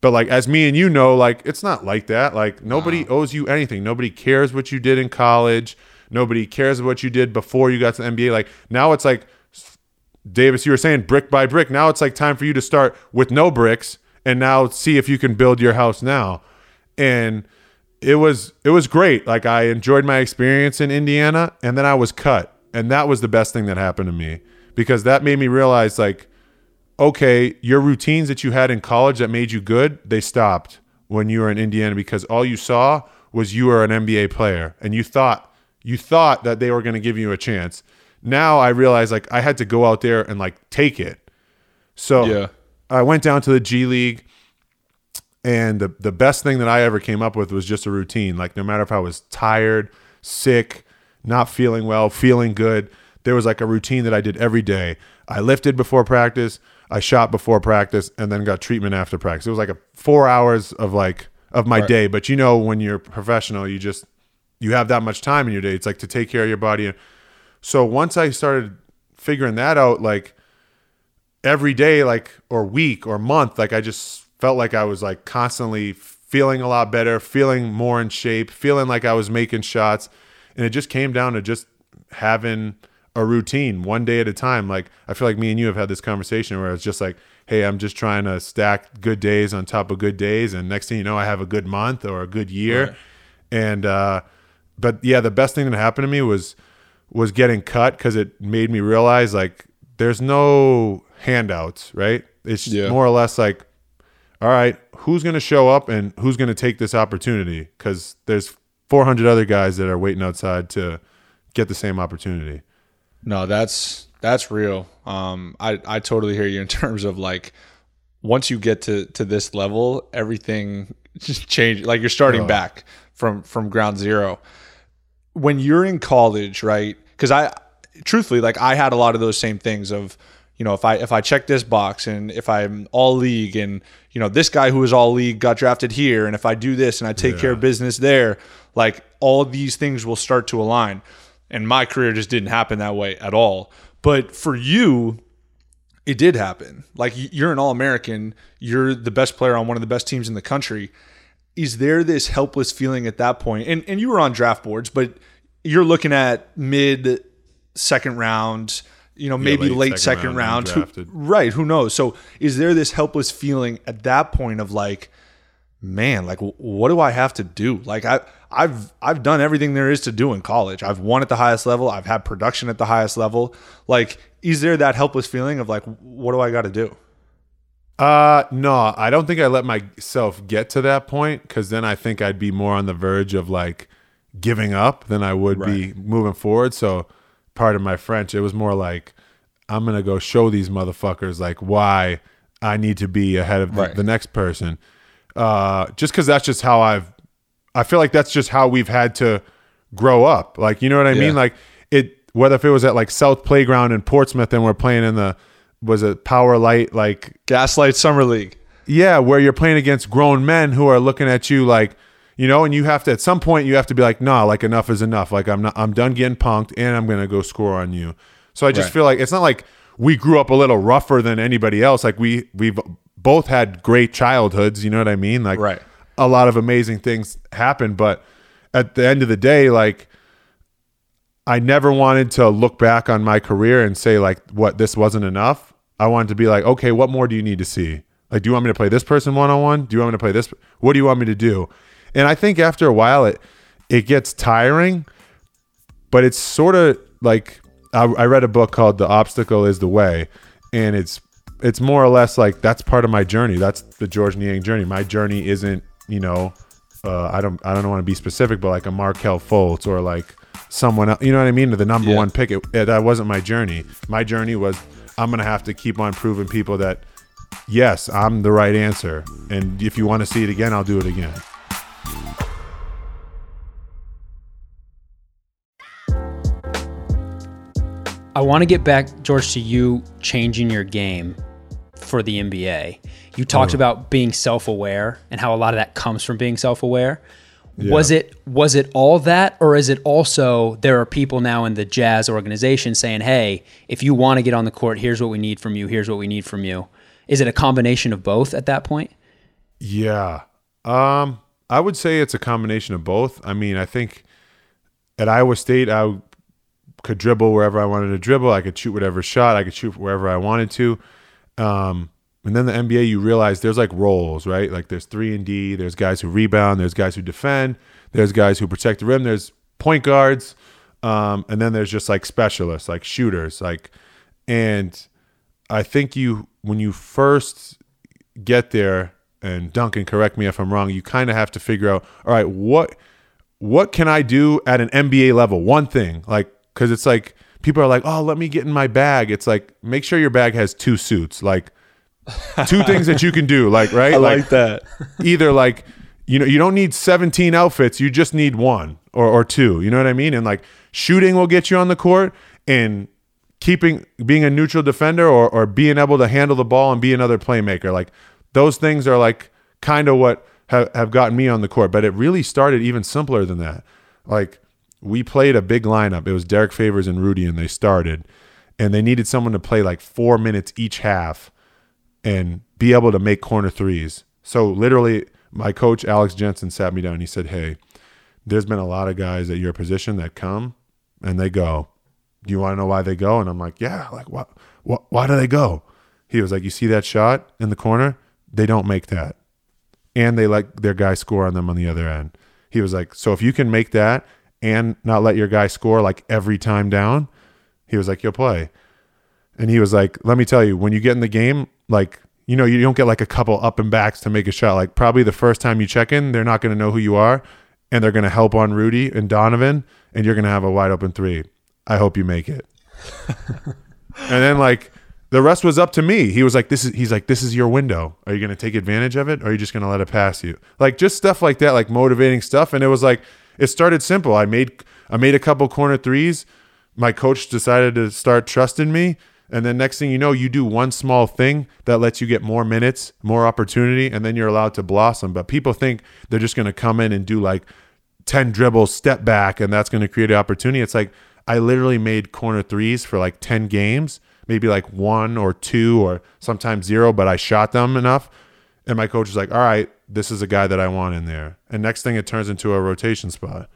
But like as me and you know, like it's not like that. Like nobody owes you anything. Nobody cares what you did in college. Nobody cares what you did before you got to the NBA. Like now it's like Davis, you were saying brick by brick. Now it's like time for you to start with no bricks and now see if you can build your house now. And it was it was great. Like I enjoyed my experience in Indiana and then I was cut. And that was the best thing that happened to me because that made me realize like okay, your routines that you had in college that made you good, they stopped when you were in Indiana because all you saw was you were an NBA player and you thought you thought that they were going to give you a chance. Now I realize like I had to go out there and like take it. So Yeah. I went down to the G League and the the best thing that I ever came up with was just a routine. Like no matter if I was tired, sick, not feeling well, feeling good, there was like a routine that I did every day. I lifted before practice, I shot before practice, and then got treatment after practice. It was like a four hours of like of my day. But you know, when you're professional, you just you have that much time in your day. It's like to take care of your body. So once I started figuring that out, like every day, like or week or month, like I just felt like I was like constantly feeling a lot better, feeling more in shape, feeling like I was making shots. And it just came down to just having a routine one day at a time. Like I feel like me and you have had this conversation where it's just like, hey, I'm just trying to stack good days on top of good days. And next thing you know, I have a good month or a good year. Right. And uh but yeah, the best thing that happened to me was was getting cut because it made me realize like there's no handouts, right? It's Yeah. more or less like, all right, who's going to show up and who's going to take this opportunity? Because there's 400 other guys that are waiting outside to get the same opportunity. No, that's that's real. Um, I I totally hear you in [LAUGHS] terms of like once you get to to this level, everything [LAUGHS] just changes. Like you're starting back from from ground zero. When you're in college, right? Because I truthfully, like I had a lot of those same things of you know if I if I check this box and if I'm all league and you know this guy who is all league got drafted here and if I do this and I take care of business there, like all these things will start to align. And my career just didn't happen that way at all. But for you, it did happen. Like you're an All American, you're the best player on one of the best teams in the country. Is there this helpless feeling at that point? And and you were on draft boards, but you're looking at mid second round, you know, maybe late late, second second, round, round. Who- right? Who knows? So is there this helpless feeling at that point of like, man, like what do I have to do? Like I I've I've done everything there is to do in college. I've won at the highest level. I've had production at the highest level. Like is there that helpless feeling of like what do I got to do? Uh no, I don't think I let myself get to that point because then I think I'd be more on the verge of like giving up than I would be moving forward. So part of my French, it was more like I'm gonna go show these motherfuckers like why I need to be ahead of the, Right. the next person. Uh just because that's just how I've I feel like that's just how we've had to grow up. Like you know what I Yeah. mean? Like it whether if it was at like South Playground in Portsmouth and we're playing in the was it Power Light like Gaslight Summer League. yeah, where you're playing against grown men who are looking at you like, you know, and you have to at some point you have to be like, nah, like enough is enough. Like I'm not, I'm done getting punked, and I'm gonna go score on you. So I just Right. feel like it's not like we grew up a little rougher than anybody else. Like we we've both had great childhoods. You know what I mean? Like Right. a lot of amazing things happen, but at the end of the day, like I never wanted to look back on my career and say like what this wasn't enough. I wanted to be like, okay, what more do you need to see? Like, do you want me to play this person one on one? Do you want me to play this? What do you want me to do? And I think after a while, it it gets tiring, but it's sort of like I, I read a book called "The Obstacle Is the Way," and it's it's more or less like that's part of my journey. That's the Georges Niang journey. My journey isn't you know uh, I don't I don't want to be specific, but like a Markelle Fultz or like someone else. You know what I mean? The number Yeah. one pick. It, it- that wasn't my journey. My journey was I'm gonna have to keep on proving people that yes, I'm the right answer. And if you want to see it again, I'll do it again. I want to get back, Georges, to you changing your game for the NBA. You talked about being self-aware and how a lot of that comes from being self-aware. Was it was it all that, or is it also there are people now in the Jazz organization saying, "Hey, if you want to get on the court, here's what we need from you. Here's what we need from you." Is it a combination of both at that point? Yeah. Um, I would say it's a combination of both. I mean, I think at Iowa State, I could dribble wherever I wanted to dribble. I could shoot whatever shot. I could shoot wherever I wanted to. Um, and then the NBA, you realize there's like roles, right? Like there's three and D. There's guys who rebound. There's guys who defend. There's guys who protect the rim. There's point guards. Um, and then there's just like specialists, like shooters, like, and I think you when you first get there, and Duncan, correct me if I'm wrong, you kind of have to figure out, all right, what what can I do at an NBA level? One thing, like, because it's like people are like, oh, let me get in my bag. It's like make sure your bag has two suits, like two things that you can do, like right, [LAUGHS] I like that. either like you know you don't need 17 outfits you just need one or, or two you know what i mean and like shooting will get you on the court and keeping being a neutral defender or, or being able to handle the ball and be another playmaker like those things are like kind of what have, have gotten me on the court but it really started even simpler than that like we played a big lineup it was derrick favors and rudy and they started and they needed someone to play like four minutes each half and be able to make corner threes. So literally, my coach Alex Jensen sat me down. and He said, "Hey, there's been a lot of guys at your position that come and they go. Do you want to know why they go?" And I'm like, "Yeah, like what? What? Why do they go?" He was like, "You see that shot in the corner? They don't make that, and they let their guy score on them on the other end." He was like, "So if you can make that and not let your guy score like every time down," he was like, "You'll play." And he was like, "Let me tell you, when you get in the game, like you know, you don't get like a couple up and backs to make a shot. Like probably the first time you check in, they're not going to know who you are, and they're going to help on Rudy and Donovan, and you're going to have a wide open three. I hope you make it." [LAUGHS] and then like the rest was up to me. He was like, "This is." He's like, "This is your window. Are you going to take advantage of it, or are you just going to let it pass you?" Like just stuff like that, like motivating stuff. And it was like it started simple. I made I made a couple corner threes. My coach decided to start trusting me. And then next thing you know, you do one small thing that lets you get more minutes, more opportunity, and then you're allowed to blossom. But people think they're just going to come in and do like 10 dribbles, step back, and that's going to create an opportunity. It's like I literally made corner threes for like 10 games, maybe like one or two or sometimes zero, but I shot them enough. And my coach was like, all right, this is a guy that I want in there. And next thing it turns into a rotation spot.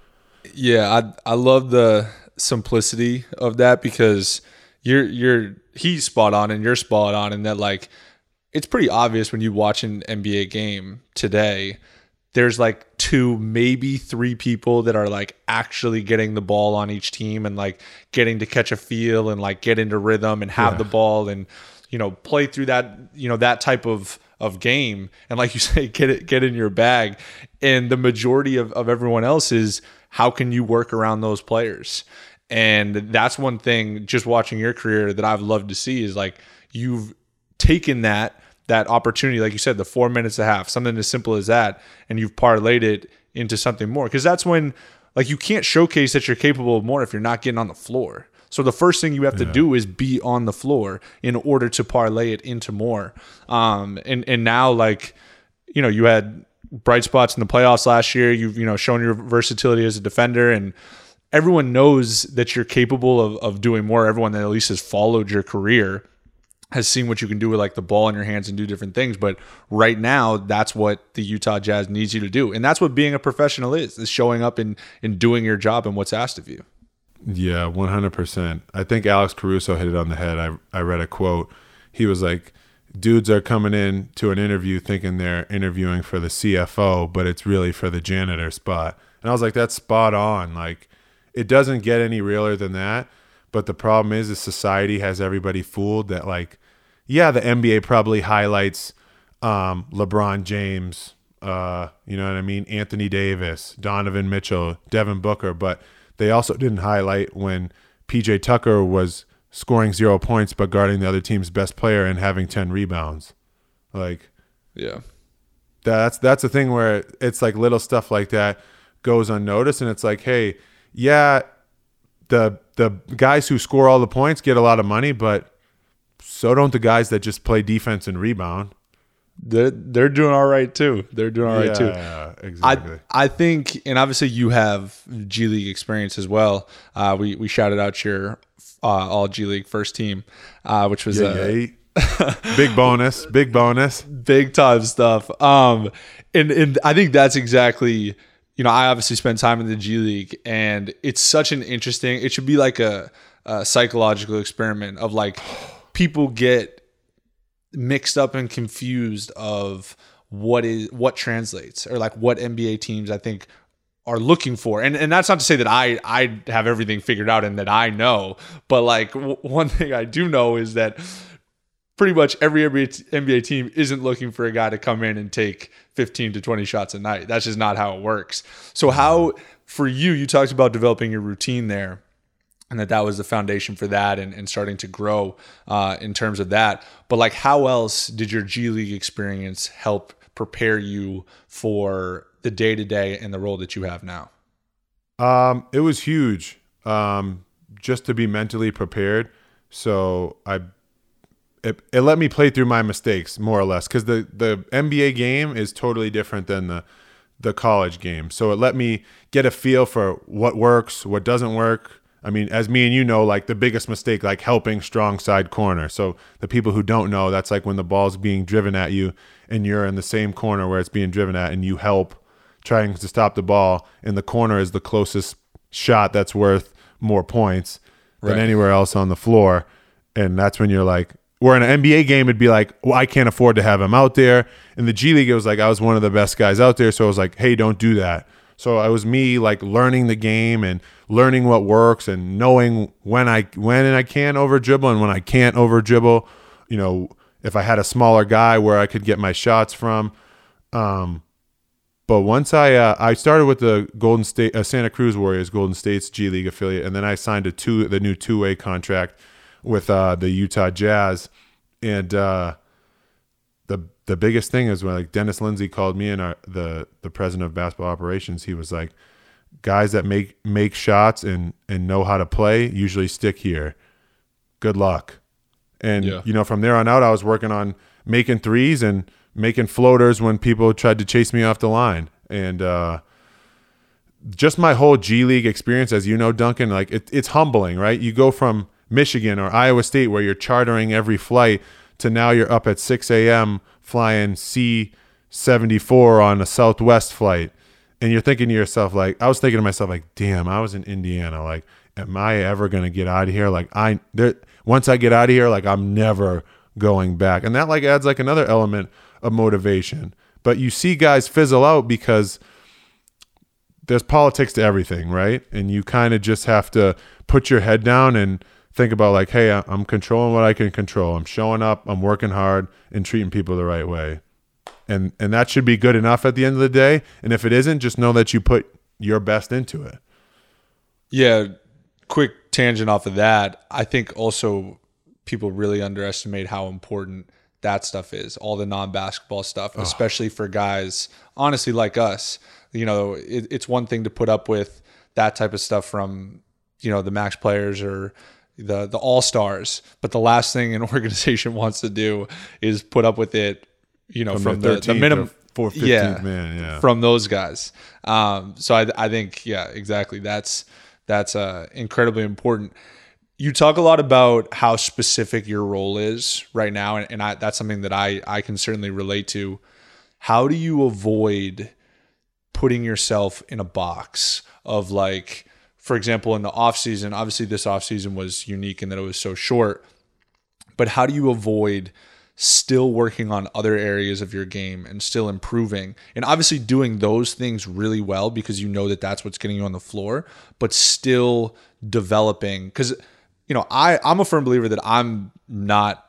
Yeah, I I love the simplicity of that because you're you're he's spot on and you're spot on in that like it's pretty obvious when you watch an NBA game today. There's like two, maybe three people that are like actually getting the ball on each team and like getting to catch a feel and like get into rhythm and have Yeah. the ball and you know play through that you know that type of of game. And like you [LAUGHS] say get it get in your bag. And the majority of, of everyone else is how can you work around those players? And that's one thing just watching your career that I've loved to see is like you've taken that that opportunity, like you said, the four minutes a half, something as simple as that, and you've parlayed it into something more. Because that's when like you can't showcase that you're capable of more if you're not getting on the floor. So the first thing you have to do is be on the floor in order to parlay it into more. Um, and and now like you know you had bright spots in the playoffs last year. You've you know shown your versatility as a defender and everyone knows that you're capable of, of doing more. Everyone that at least has followed your career has seen what you can do with like the ball in your hands and do different things. But right now, that's what the Utah Jazz needs you to do. And that's what being a professional is, is showing up and, and doing your job and what's asked of you. Yeah, one hundred percent. I think Alex Caruso hit it on the head. I I read a quote. He was like, "Dudes are coming in to an interview thinking they're interviewing for the CFO, but it's really for the janitor spot." And I was like, "That's spot on." Like, it doesn't get any realer than that. But the problem is, is society has everybody fooled that like, yeah, the NBA probably highlights um, LeBron James, uh, you know what I mean, Anthony Davis, Donovan Mitchell, Devin Booker, but they also didn't highlight when PJ Tucker was scoring zero points but guarding the other team's best player and having ten rebounds. Like Yeah. that's that's the thing where it's like little stuff like that goes unnoticed and it's like, hey, yeah, the the guys who score all the points get a lot of money, but so don't the guys that just play defense and rebound. They're, they're doing all right too. They're doing all right too. Yeah, exactly. I I think, and obviously you have G League experience as well. Uh, we we shouted out your uh, all G League first team, uh, which was yeah, uh, yeah. [LAUGHS] big bonus, big bonus. big time stuff. Um, and and I think that's exactly. You know, I obviously spent time in the G League, and it's such an interesting. It should be like a, a psychological experiment of like people get mixed up and confused of what is what translates or like what NBA teams I think are looking for. And and that's not to say that I I have everything figured out and that I know, but like w- one thing I do know is that pretty much every NBA, NBA team isn't looking for a guy to come in and take 15 to 20 shots a night. That's just not how it works. So how for you you talked about developing your routine there and that that was the foundation for that and, and starting to grow uh, in terms of that but like how else did your g league experience help prepare you for the day to day and the role that you have now? Um, it was huge. Um, just to be mentally prepared. So I, it, it let me play through my mistakes more or less because the the NBA game is totally different than the the college game. So it let me get a feel for what works, what doesn't work. I mean, as me and you know, like the biggest mistake, like helping strong side corner. So the people who don't know, that's like when the ball's being driven at you and you're in the same corner where it's being driven at and you help trying to stop the ball and the corner is the closest shot that's worth more points than Right. anywhere else on the floor. And that's when you're like, where in an NBA game, it'd be like, well, I can't afford to have him out there. In the G League, it was like I was one of the best guys out there. So I was like, hey, don't do that. So it was me like learning the game and learning what works and knowing when I when and I can over dribble and when I can't over dribble. You know, if I had a smaller guy where I could get my shots from. Um, but once I uh, I started with the Golden State uh, Santa Cruz Warriors, Golden State's G League affiliate, and then I signed a two the new two way contract with uh, the Utah Jazz, and uh, the biggest thing is when like Dennis Lindsey called me and our, the the president of basketball operations, he was like, guys that make make shots and and know how to play usually stick here. Good luck. And Yeah. you know, from there on out, I was working on making threes and making floaters when people tried to chase me off the line. And uh, just my whole G League experience, as you know, Duncan, like it, it's humbling, right? You go from Michigan or Iowa State, where you're chartering every flight, to now you're up at 6 a.m. flying C 74 on a Southwest flight. And you're thinking to yourself, like, I was thinking to myself, like, damn, I was in Indiana. Like, am I ever going to get out of here? Like, I, there, once I get out of here, like, I'm never going back. And that, like, adds like another element of motivation. But you see guys fizzle out because there's politics to everything, right? And you kind of just have to put your head down and think about like, hey, I'm controlling what I can control. I'm showing up, I'm working hard, and treating people the right way. And and that should be good enough at the end of the day. And if it isn't, just know that you put your best into it. Yeah, quick tangent off of that. I think also people really underestimate how important that stuff is, all the non basketball stuff, especially for guys, honestly, like us. You know, it, it's one thing to put up with that type of stuff from, you know, the max players or the the all stars, but the last thing an [LAUGHS] organization wants to do is put up with it, you know, from, the, the 13th minimum 4th, 15th yeah, man. Yeah. from those guys. Um, so I, I think, yeah, exactly. That's that's uh, incredibly important. You talk a lot about how specific your role is right now, and, and I, that's something that I I can certainly relate to. How do you avoid putting yourself in a box of like, for example, in the off season? Obviously, this off season was unique in that it was so short. But how do you avoid still working on other areas of your game and still improving and obviously doing those things really well because you know that that's what's getting you on the floor but still developing cuz you know I I'm a firm believer that I'm not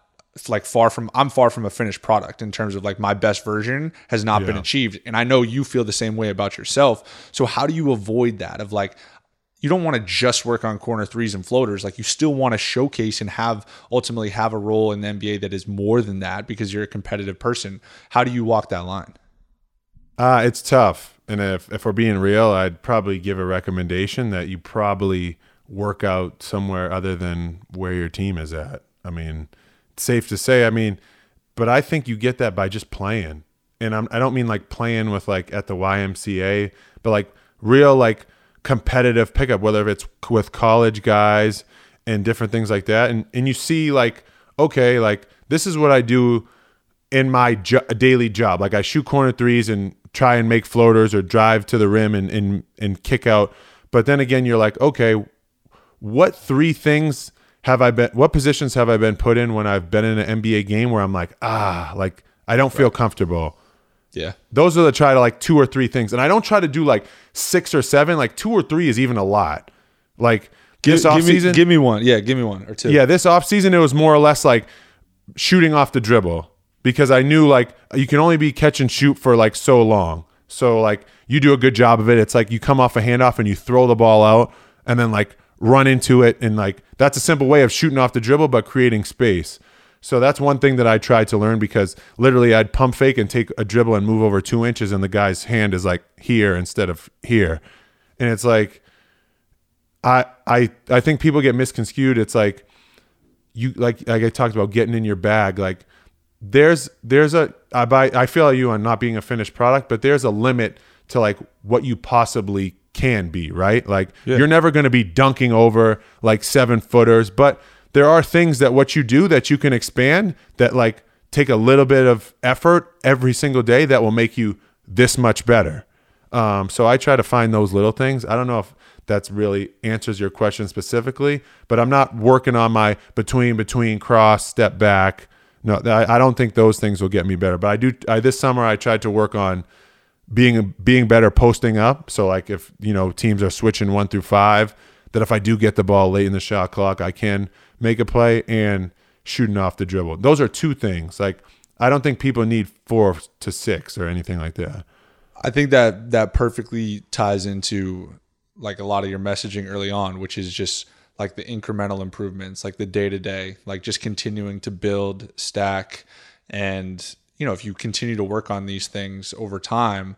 like far from I'm far from a finished product in terms of like my best version has not been achieved and I know you feel the same way about yourself so how do you avoid that of like you don't want to just work on corner threes and floaters. Like you still want to showcase and have ultimately have a role in the NBA that is more than that because you're a competitive person. How do you walk that line? Uh, it's tough. And if, if we're being real, I'd probably give a recommendation that you probably work out somewhere other than where your team is at. I mean, it's safe to say, I mean, but I think you get that by just playing. And I'm, I don't mean like playing with like at the YMCA, but like real like competitive pickup, whether it's with college guys and different things like that. And, and you see like, okay, like this is what I do in my jo- daily job. Like I shoot corner threes and try and make floaters or drive to the rim and, and, and kick out. But then again, you're like, okay, what three things have I been, what positions have I been put in when I've been in an NBA game where I'm like, ah, like I don't feel comfortable. Yeah. Those are the try to like two or three things. And I don't try to do like six or seven. Like two or three is even a lot. Like Give, this give me, give me one. Yeah, give me one or two. Yeah, this offseason it was more or less like shooting off the dribble because I knew like you can only be catch and shoot for like so long. So like you do a good job of it. It's like you come off a handoff and you throw the ball out and then like run into it and like that's a simple way of shooting off the dribble but creating space. So that's one thing that I tried to learn because literally I'd pump fake and take a dribble and move over two inches and the guy's hand is like here instead of here. And it's like I I I think people get misconstrued. It's like you like like I talked about getting in your bag. Like there's there's a I buy I feel you on not being a finished product, but there's a limit to like what you possibly can be, right? Like Yeah. you're never going to be dunking over like seven footers, but there are things that what you do that you can expand that like take a little bit of effort every single day that will make you this much better. Um, so I try to find those little things. I don't know if that's really answers your question specifically, but I'm not working on my between between cross step back. No, I, don't think those things will get me better. But I do. I, this summer I tried to work on being being better posting up. So like if you know teams are switching one through five, that if I do get the ball late in the shot clock, I can make a play and shooting off the dribble. Those are two things. Like I don't think people need four to six or anything like that. I think that that perfectly ties into like a lot of your messaging early on, which is just like the incremental improvements, like the day to day, like just continuing to build, stack, and you know if you continue to work on these things over time,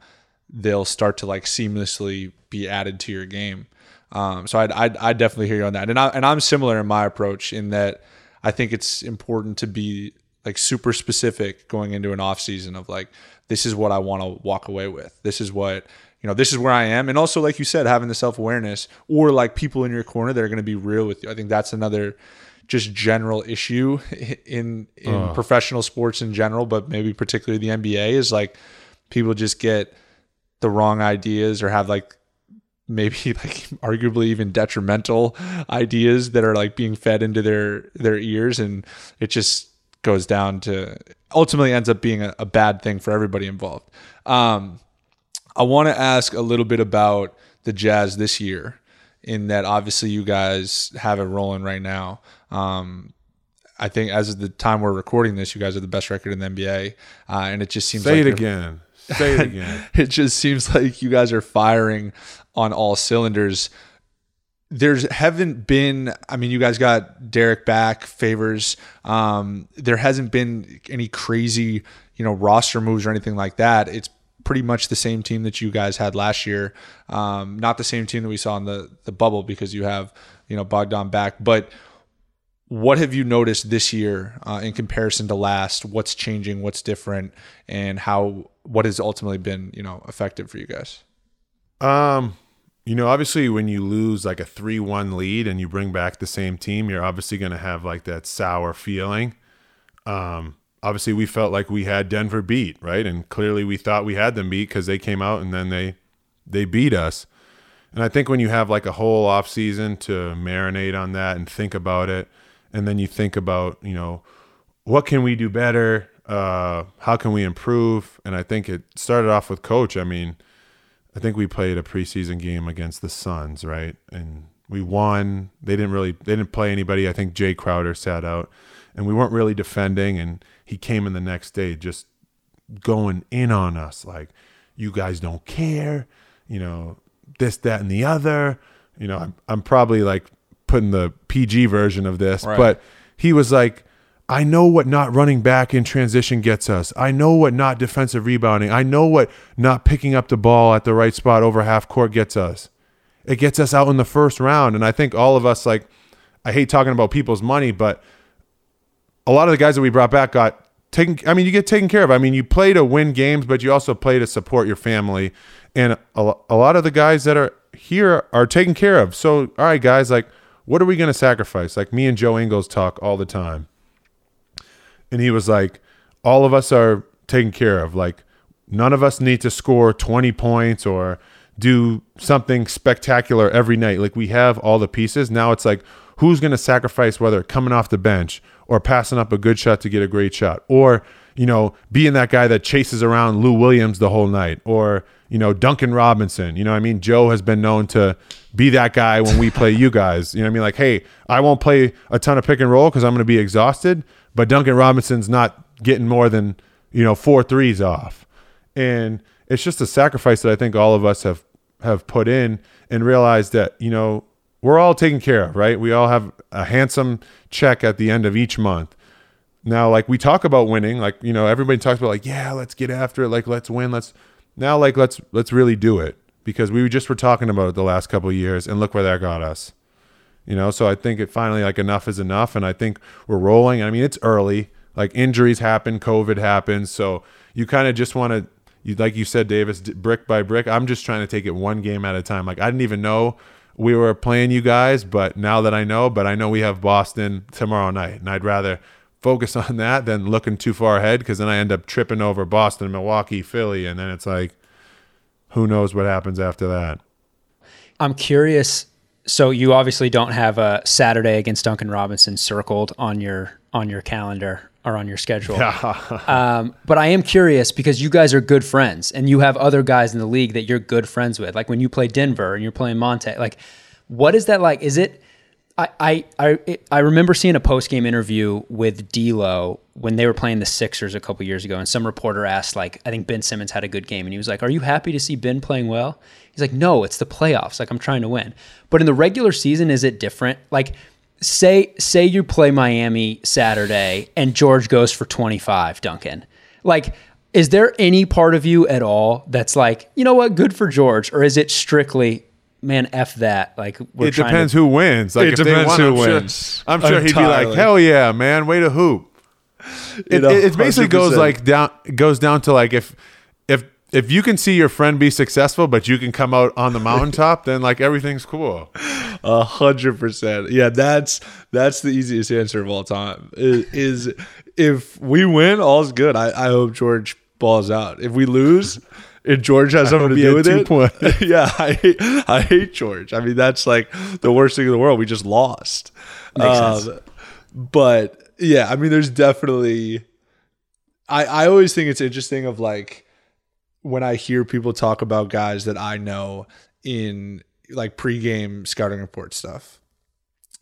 they'll start to like seamlessly be added to your game. Um, so I'd, I'd, I'd definitely hear you on that, and I and I'm similar in my approach in that I think it's important to be like super specific going into an off season of like this is what I want to walk away with. This is what you know. This is where I am, and also like you said, having the self awareness or like people in your corner that are going to be real with you. I think that's another just general issue [LAUGHS] in in professional sports in general, but maybe particularly the NBA is like people just get the wrong ideas or have like maybe [LAUGHS] like arguably even detrimental ideas that are like being fed into their their ears and it just goes down to ultimately ends up being a, a bad thing for everybody involved um i want to ask a little bit about the jazz this year in that obviously you guys have it rolling right now um I think as of the time we're recording this, you guys are the best record in the NBA, uh, and it just seems Say like it again. Say it again. [LAUGHS] it just seems like you guys are firing on all cylinders. There's haven't been. I mean, you guys got Derrick back, favors. Um, there hasn't been any crazy, you know, roster moves or anything like that. It's pretty much the same team that you guys had last year. Um, not the same team that we saw in the the bubble because you have you know Bogdan back, but what have you noticed this year uh, in comparison to last? What's changing? What's different? And how what has ultimately been you know effective for you guys? Um, you know, obviously when you lose like a 3-1 lead and you bring back the same team, you're obviously going to have like that sour feeling. Um, obviously we felt like we had Denver beat, right? And clearly we thought we had them beat cuz they came out and then they they beat us. And I think when you have like a whole off season to marinate on that and think about it, and then you think about, you know, what can we do better? Uh, how can we improve? And I think it started off with coach. I mean, I think we played a preseason game against the Suns, right? And we won. They didn't really they didn't play anybody. I think Jae Crowder sat out. And we weren't really defending and he came in the next day just going in on us like you guys don't care, you know, this that and the other. You know, I'm I'm probably like putting the PG version of this, Right. but he was like I know what not running back in transition gets us. I know what not defensive rebounding. I know what not picking up the ball at the right spot over half court gets us. It gets us out in the first round. And I think all of us, like, I hate talking about people's money, but a lot of the guys that we brought back got taken. I mean, you get taken care of. I mean, you play to win games, but you also play to support your family. And a, a lot of the guys that are here are taken care of. So, all right, guys, like, what are we going to sacrifice? Like me and Joe Ingles talk all the time and he was like, "All of us are taken care of. Like, none of us need to score 20 points or do something spectacular every night. Like, we have all the pieces. Now it's like, who's going to sacrifice whether coming off the bench or passing up a good shot to get a great shot or you know being that guy that chases around Lou Williams the whole night or you know Duncan Robinson you know I mean Joe has been known to be that guy when we play you guys you know I mean like hey I won't play a ton of pick and roll cuz I'm going to be exhausted but Duncan Robinson's not getting more than you know four threes off and it's just a sacrifice that I think all of us have have put in and realized that you know we're all taken care of, right? We all have a handsome check at the end of each month. Now, like we talk about winning, like you know, everybody talks about like, yeah, let's get after it, like let's win, let's now like let's let's really do it because we just were talking about it the last couple of years, and look where that got us. You know, so I think it finally like enough is enough, and I think we're rolling. I mean, it's early, like injuries happen, COVID happens, so you kind of just want to. You, like you said, Davis, brick by brick. I'm just trying to take it one game at a time. Like I didn't even know we were playing you guys, but now that I know, but I know we have Boston tomorrow night, and I'd rather focus [LAUGHS] on that than looking too far ahead because then I end up tripping over Boston, Milwaukee, Philly, and then it's like, who knows what happens after that. I'm curious. So you obviously don't have a Saturday against Duncan Robinson circled on your on your calendar or on your schedule. [LAUGHS] um, but I am curious because you guys are good friends and you have other guys in the league that you're good friends with. Like when you play Denver and you're playing Monte, like what is that like? Is it? I I I, I remember seeing a post game interview with D'Lo when they were playing the Sixers a couple years ago, and some reporter asked, like, I think Ben Simmons had a good game, and he was like, "Are you happy to see Ben playing well?" He's like, "No, it's the playoffs. Like I'm trying to win." But in the regular season, is it different? Like say say you play Miami Saturday and Georges goes for 25, Duncan. Like is there any part of you at all that's like, you know what, good for Georges or is it strictly man f that like it depends to- who wins like it if depends they won, who I'm wins sure, I'm sure he'd be like hell yeah man way to hoop [LAUGHS] it, it, it basically goes like down goes down to like if if if you can see your friend be successful but you can come out on the mountaintop then like everything's cool a hundred percent. Yeah, that's that's the easiest answer of all time. Is, is if we win, all's good. I, I hope Georges balls out. If we lose, if Georges has something to do with it, point. [LAUGHS] yeah, I hate, I hate Georges. I mean, that's like the worst thing in the world. We just lost. Um, but yeah, I mean, there's definitely. I I always think it's interesting of like when I hear people talk about guys that I know in like pregame scouting report stuff.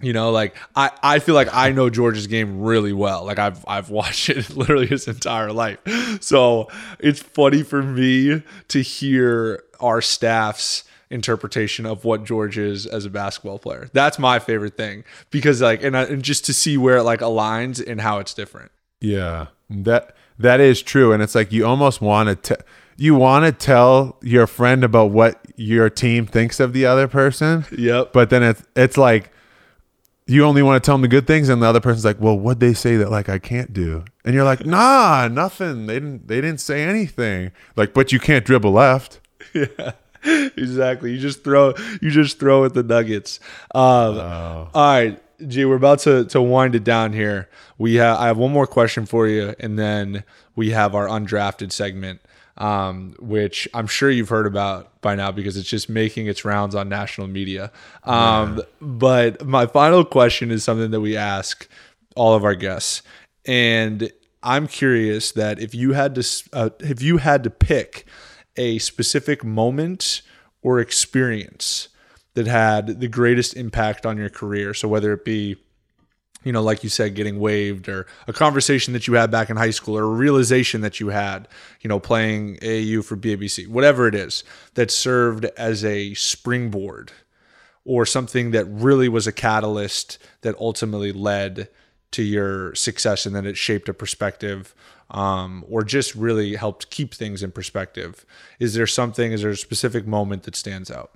You know, like I, I feel like I know George's game really well. Like I've I've [LAUGHS] watched it literally his entire life. So it's funny for me to hear our staff's interpretation of what Georges is as a basketball player. That's my favorite thing because like and, I, and just to see where it like aligns and how it's different. Yeah. That that is true and it's like you almost want to you want to tell your friend about what your team thinks of the other person. Yep. But then it's it's like you only want to tell them the good things, and the other person's like, "Well, what they say that like I can't do?" And you're like, [LAUGHS] "Nah, nothing. They didn't. They didn't say anything. Like, but you can't dribble left." [LAUGHS] Yeah. Exactly. You just throw. You just throw at the Nuggets. Um, oh. All right, G. We're about to to wind it down here. We have. I have one more question for you, and then we have our undrafted segment um, which I'm sure you've heard about by now because it's just making its rounds on national media. Um, yeah. But my final question is something that we ask all of our guests, and I'm curious that if you had to, uh, if you had to pick a specific moment or experience that had the greatest impact on your career, so whether it be you know, like you said, getting waived or a conversation that you had back in high school or a realization that you had, you know, playing AU for BABC, whatever it is that served as a springboard or something that really was a catalyst that ultimately led to your success and then it shaped a perspective um, or just really helped keep things in perspective. Is there something, is there a specific moment that stands out?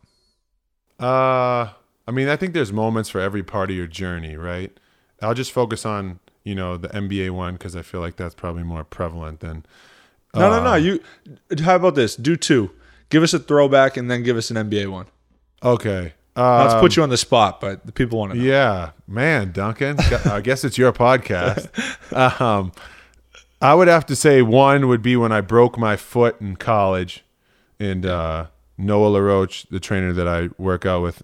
Uh, I mean, I think there's moments for every part of your journey, right? I'll just focus on you know the NBA one because I feel like that's probably more prevalent than. Uh, no, no, no. Uh, you. How about this? Do two. Give us a throwback and then give us an NBA one. Okay. Um, to put you on the spot, but the people want to know. Yeah, man, Duncan. I guess it's your podcast. [LAUGHS] Um, I would have to say one would be when I broke my foot in college, and uh, Noah LaRoche, the trainer that I work out with,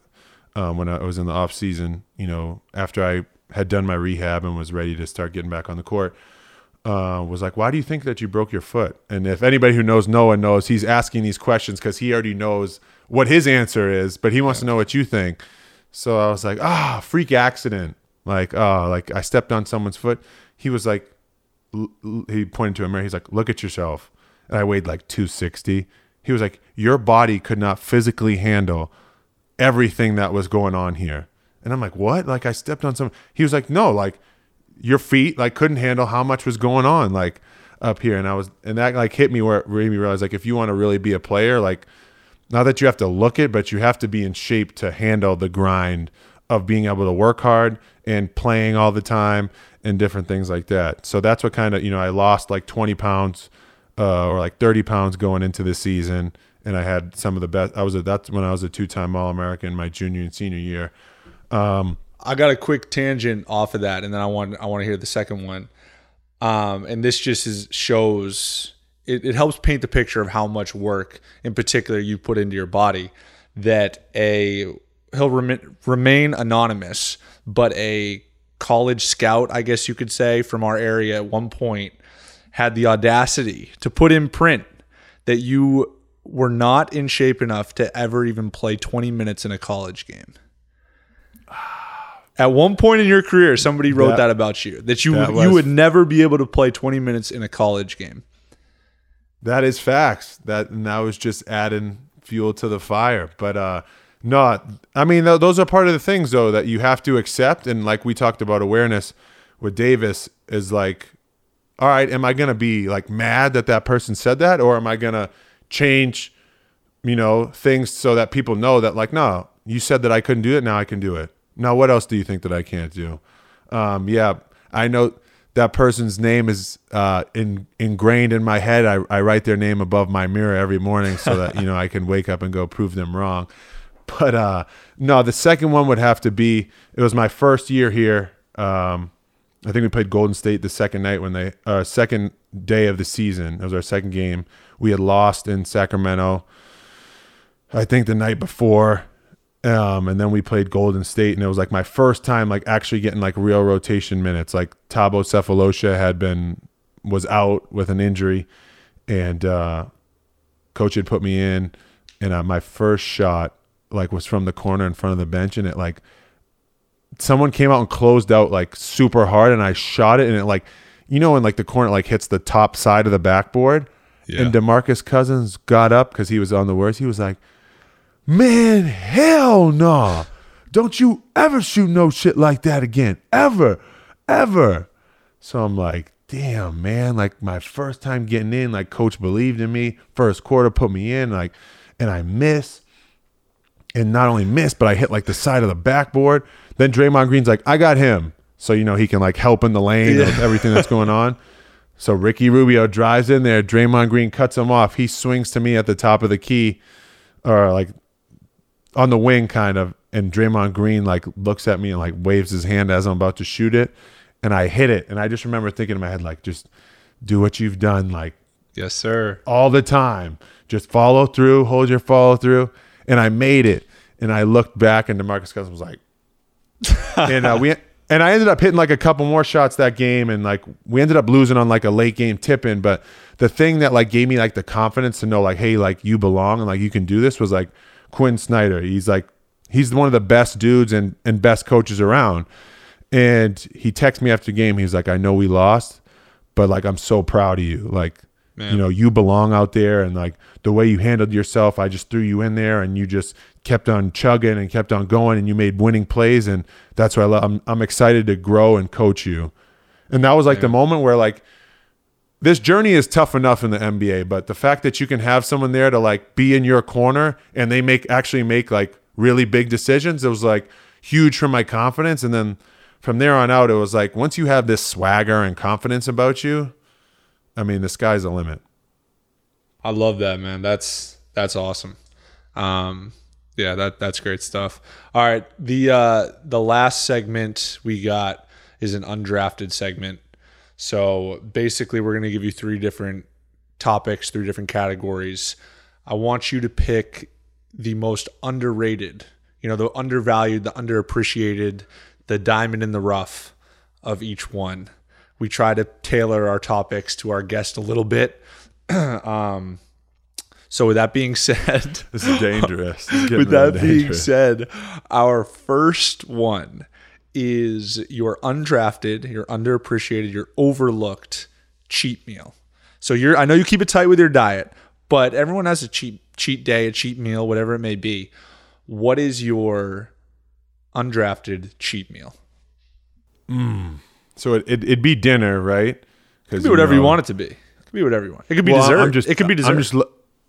um, when I was in the off season, you know, after I had done my rehab and was ready to start getting back on the court, uh, was like, "Why do you think that you broke your foot?" And if anybody who knows Noah knows, he's asking these questions because he already knows what his answer is, but he wants to know what you think. So I was like, "Ah, freak accident." Like, oh, like I stepped on someone's foot. He was like, l- l- he pointed to a mirror. He's like, "Look at yourself." And I weighed like 260. He was like, "Your body could not physically handle everything that was going on here." And I'm like, "What?" Like I stepped on some. He was like, "No, like your feet like couldn't handle how much was going on like up here." And I was, and that like hit me where it made me realize like if you want to really be a player, like not that you have to look it, but you have to be in shape to handle the grind of being able to work hard and playing all the time and different things like that. So that's what kind of, you know, I lost like 20 pounds uh, or like 30 pounds going into the season. And I had some of the best. I was a, that's when I was a two time All American my junior and senior year. I got a quick tangent off of that, and then I want I want to hear the second one. Um, and this just is, shows it, it helps paint the picture of how much work, in particular, you put into your body. That a he'll remain, remain anonymous, but a college scout, I guess you could say, from our area at one point had the audacity to put in print that you were not in shape enough to ever even play 20 minutes in a college game. At one point in your career, somebody wrote that, That- about you that you that you would never be able to play 20 minutes in a college game. That is facts. That and that was just adding fuel to the fire. But uh no, I mean th- those are part of the things though that you have to accept. And like we talked about awareness with Davis is like, all right, am I gonna be like mad that that person said that, or am I gonna change, you know, things so that people know that like, no, you said that I couldn't do it, now I can do it. Now what else do you think that I can't do? Um, yeah, I know that person's name is uh, in, ingrained in my head. I, I write their name above my mirror every morning so that you know I can wake up and go prove them wrong. [LAUGHS] But uh, no, the second one would have to be. It was my first year here. Um, I think we played Golden State the second night when they uh, second day of the season. It was our second game. We had lost in Sacramento. I think the night before. Um, and then we played Golden State, and it was like my first time like actually getting like real rotation minutes. Like Thabo Sefolosha had been was out with an injury, and uh, coach had put me in, and uh, my first shot like was from the corner in front of the bench, and it like someone came out and closed out like super hard, and I shot it, and it like you know when like the corner like hits the top side of the backboard, Yeah. and DeMarcus Cousins got up because he was on the worst. He was like, "Man, hell no! Don't you ever shoot no shit like that again, ever, ever." So I'm like, "Damn, man! Like my first time getting in, like coach believed in me. First quarter put me in, like, and I miss." and not only miss, but I hit like the side of the backboard. Then Draymond Green's like, I got him. So, you know, he can like help in the lane with everything that's going [LAUGHS] on. So Ricky Rubio drives in there. Draymond Green cuts him off. He swings to me at the top of the key or like on the wing kind of. And Draymond Green like looks at me and like waves his hand as I'm about to shoot it. And I hit it. And I just remember thinking in my head, like, just do what you've done. Like, Yes, sir. all the time. Just follow through, hold your follow through. And I made it. And I looked back and DeMarcus Cousins was like, [LAUGHS] and uh, we and I ended up hitting like a couple more shots that game, and like we ended up losing on like a late game tip in. But the thing that like gave me like the confidence to know like, hey, like you belong and like you can do this was like Quin Snyder. He's like he's one of the best dudes and and best coaches around. And he texted me after the game. He's like, I know we lost, but like I'm so proud of you. Like you know, you belong out there, and like the way you handled yourself, I just threw you in there, and you just kept on chugging and kept on going, and you made winning plays, and that's what I love. I'm I'm excited to grow and coach you, and that was like the moment where like this journey is tough enough in the NBA, but the fact that you can have someone there to like be in your corner and they make actually make like really big decisions, it was like huge for my confidence. And then from there on out, it was like once you have this swagger and confidence about you, I mean, the sky's the limit. I love that, man. That's that's awesome. Um, yeah, that that's great stuff. All right, the uh, the last segment we got is an undrafted segment. So basically, we're going to give you three different topics, three different categories. I want you to pick the most underrated, you know, the undervalued, the underappreciated, the diamond in the rough of each one. We try to tailor our topics to our guest a little bit. [CLEARS THROAT] um, so with that being [LAUGHS] said, This is dangerous. This is [LAUGHS] with that really being said, our first one is your undrafted, your underappreciated, your overlooked cheat meal. So you're I know you keep it tight with your diet, but everyone has a cheat cheat day, a cheat meal, whatever it may be. What is your undrafted cheat meal? Hmm. So it, it, it'd be dinner, right? It could be whatever you want it to be. It could be whatever you want. It could be Well, dessert. I'm just, it could be dessert. I'm just.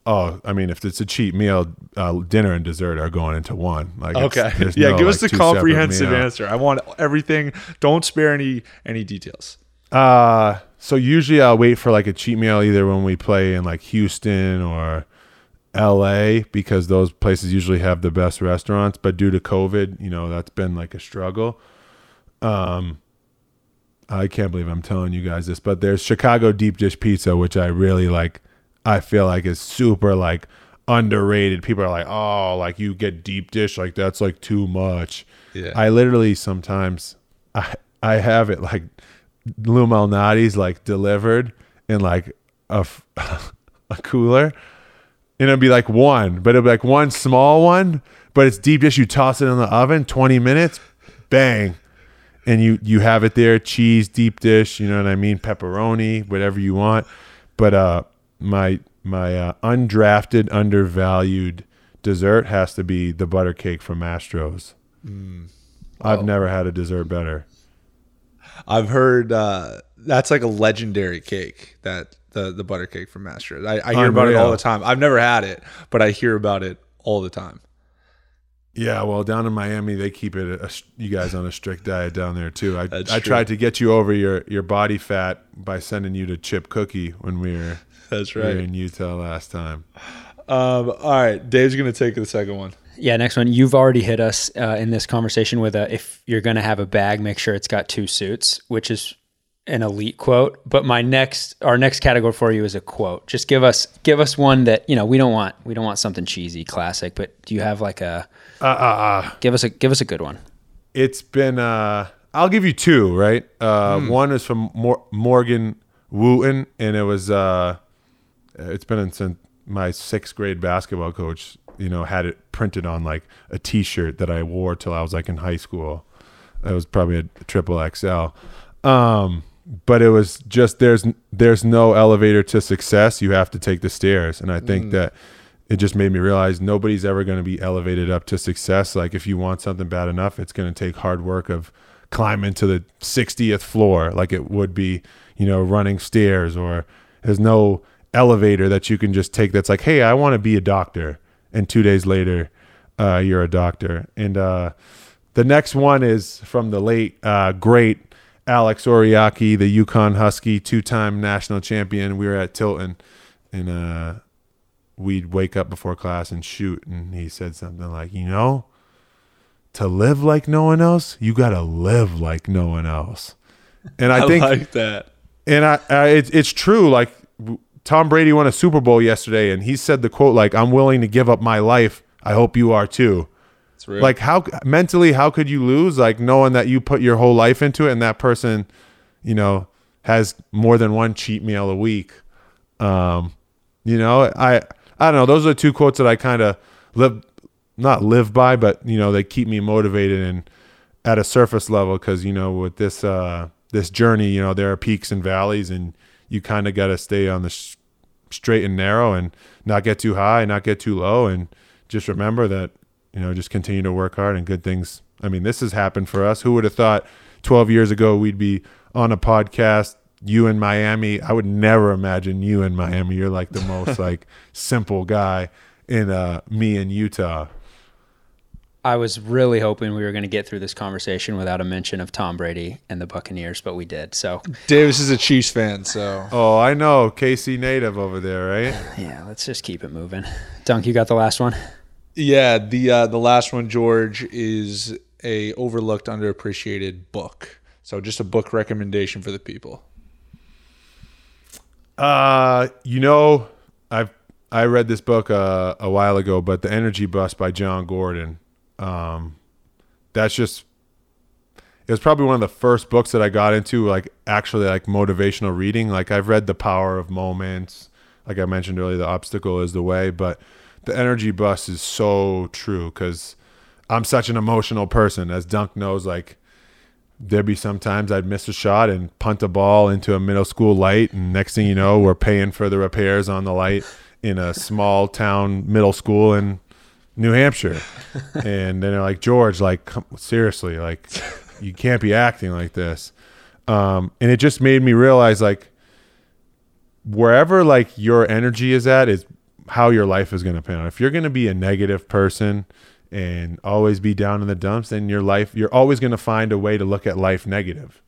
Oh, I mean, if it's a cheat meal, uh, dinner and dessert are going into one. Like, okay. Yeah, no, give like, us the comprehensive answer. I want everything. Don't spare any any details. Uh, so usually I'll wait for like a cheat meal either when we play in like Houston or LA because those places usually have the best restaurants. But due to COVID, you know, that's been like a struggle. Um, I can't believe I'm telling you guys this, but there's Chicago deep dish pizza, which I really like. I feel like is super like underrated. People are like, oh, like you get deep dish, like that's like too much. Yeah. I literally sometimes I I have it like Lou Malnati's like delivered in like a [LAUGHS] a cooler, and it'll be like one, but it'll be like one small one, but it's deep dish. You toss it in the oven, twenty minutes, bang, and you you have it there. Cheese, deep dish, you know what I mean? Pepperoni, whatever you want. But uh, my my uh, undrafted, undervalued dessert has to be the butter cake from Mastro's. I've never had a dessert better. I've heard uh, that's like a legendary cake that the the butter cake from Mastro's. I, I hear about it all the time. I've never had it, but I hear about it all the time. Yeah, well, down in Miami, they keep it a, you guys on a strict diet down there too. I That's I true. tried to get you over your your body fat by sending you to Chip Cookie when we were, [LAUGHS] That's we were in Utah last time. Um, all right, Dave's gonna take the second one. Yeah, next one. You've already hit us uh, in this conversation with a if you're going to have a bag, make sure it's got two suits, which is an elite quote. But my next, our next category for you is a quote. Just give us, give us one that you know we don't want. We don't want something cheesy, classic. But do you have like a? Uh, uh, uh, Give us a, give us a good one. it's been uh I'll give you two, right? Uh one is from Mor- Morgan Wootten and it was uh it's been in since my 6th grade basketball coach, you know, had it printed on like a t-shirt that I wore till I was like in high school. It was probably a triple XL. Um but it was just there's there's no elevator to success. You have to take the stairs and I think that it just made me realize nobody's ever going to be elevated up to success. Like if you want something bad enough, it's going to take hard work of climbing to the 60th floor, like it would be, you know, running stairs or there's no elevator that you can just take. That's like, Hey, I want to be a doctor. And two days later, uh, you're a doctor. And, uh, the next one is from the late, uh, great Alex Oriakhi, the UConn Husky, two-time national champion. We were at Tilton and, uh, we'd wake up before class and shoot and he said something like you know to live like no one else you gotta live like no one else and i, [LAUGHS] I think like that. and i, I it's, it's true like tom brady won a super bowl yesterday and he said the quote like i'm willing to give up my life i hope you are too. Like how mentally how could you lose like knowing that you put your whole life into it and that person you know has more than one cheat meal a week? Um you know i i don't know. Those are two quotes that i kind of live not live by but you know they keep me motivated and at a surface level because you know with this uh this journey you know there are peaks and valleys and you kind of got to stay on the sh- straight and narrow and not get too high not get too low and just remember that you know just continue to work hard and good things i mean this has happened for us. Who would have thought 12 years ago we'd be on a podcast you in miami? I would never imagine you in miami. You're like the most [LAUGHS] like simple guy in uh me in utah. I was really hoping we were going to get through this conversation without a mention of Tom Brady and the Buccaneers, but we did. So. Davis is a Chiefs fan, so. Oh i know. Kc native over there right? [SIGHS] Yeah, let's just keep it moving. Dunk, you got the last one. Yeah. The uh, the last one, Georges, is a overlooked, underappreciated book. So just a book recommendation for the people. Uh, you know, I've I read this book uh, a while ago, but the Energy Bus by Jon Gordon. Um, that's just it was probably one of the first books that I got into, like actually like motivational reading. Like I've read The Power of Moments, like I mentioned earlier, the obstacle is the way, but the Energy Bus is so true because I'm such an emotional person, as Dunk knows. Like there'd be sometimes I'd miss a shot and punt a ball into a middle school light, and next thing you know, we're paying for the repairs on the light in a small town middle school in New Hampshire. [LAUGHS] and then they're like, Georges, like come, seriously, like you can't be acting like this. Um, and it just made me realize like wherever like your energy is at is how your life is going to pan out. If you're going to be a negative person and always be down in the dumps, then your life, you're always going to find a way to look at life negative.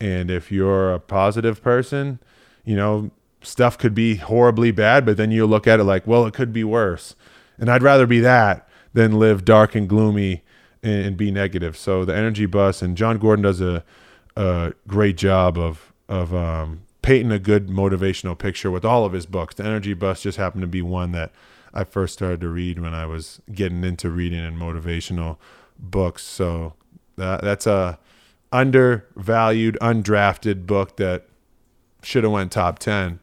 And if you're a positive person, you know, stuff could be horribly bad, but then you look at it like, well, it could be worse. And I'd rather be that than live dark and gloomy and, be negative. So the energy bus and Jon Gordon does a, a great job of, of, um, painting a good motivational picture with all of his books. The energy bus just happened to be one that I first started to read when I was getting into reading and motivational books. So that, that's a undervalued, undrafted book that should have went top 10.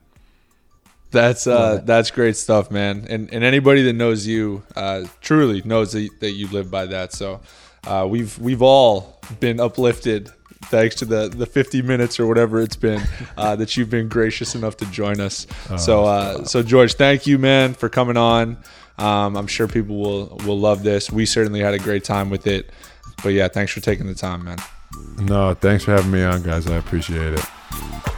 That's uh, that's great stuff, man. And and anybody that knows you uh, truly knows that, that you live by that. So uh, we've we've all been uplifted thanks to the the 50 minutes or whatever it's been uh, [LAUGHS] that you've been gracious enough to join us. so uh, so Georges, thank you, man, for coming on. Um, I'm sure people will will love this. We certainly had a great time with it. But yeah, thanks for taking the time, man. No, thanks for having me on, guys. I appreciate it.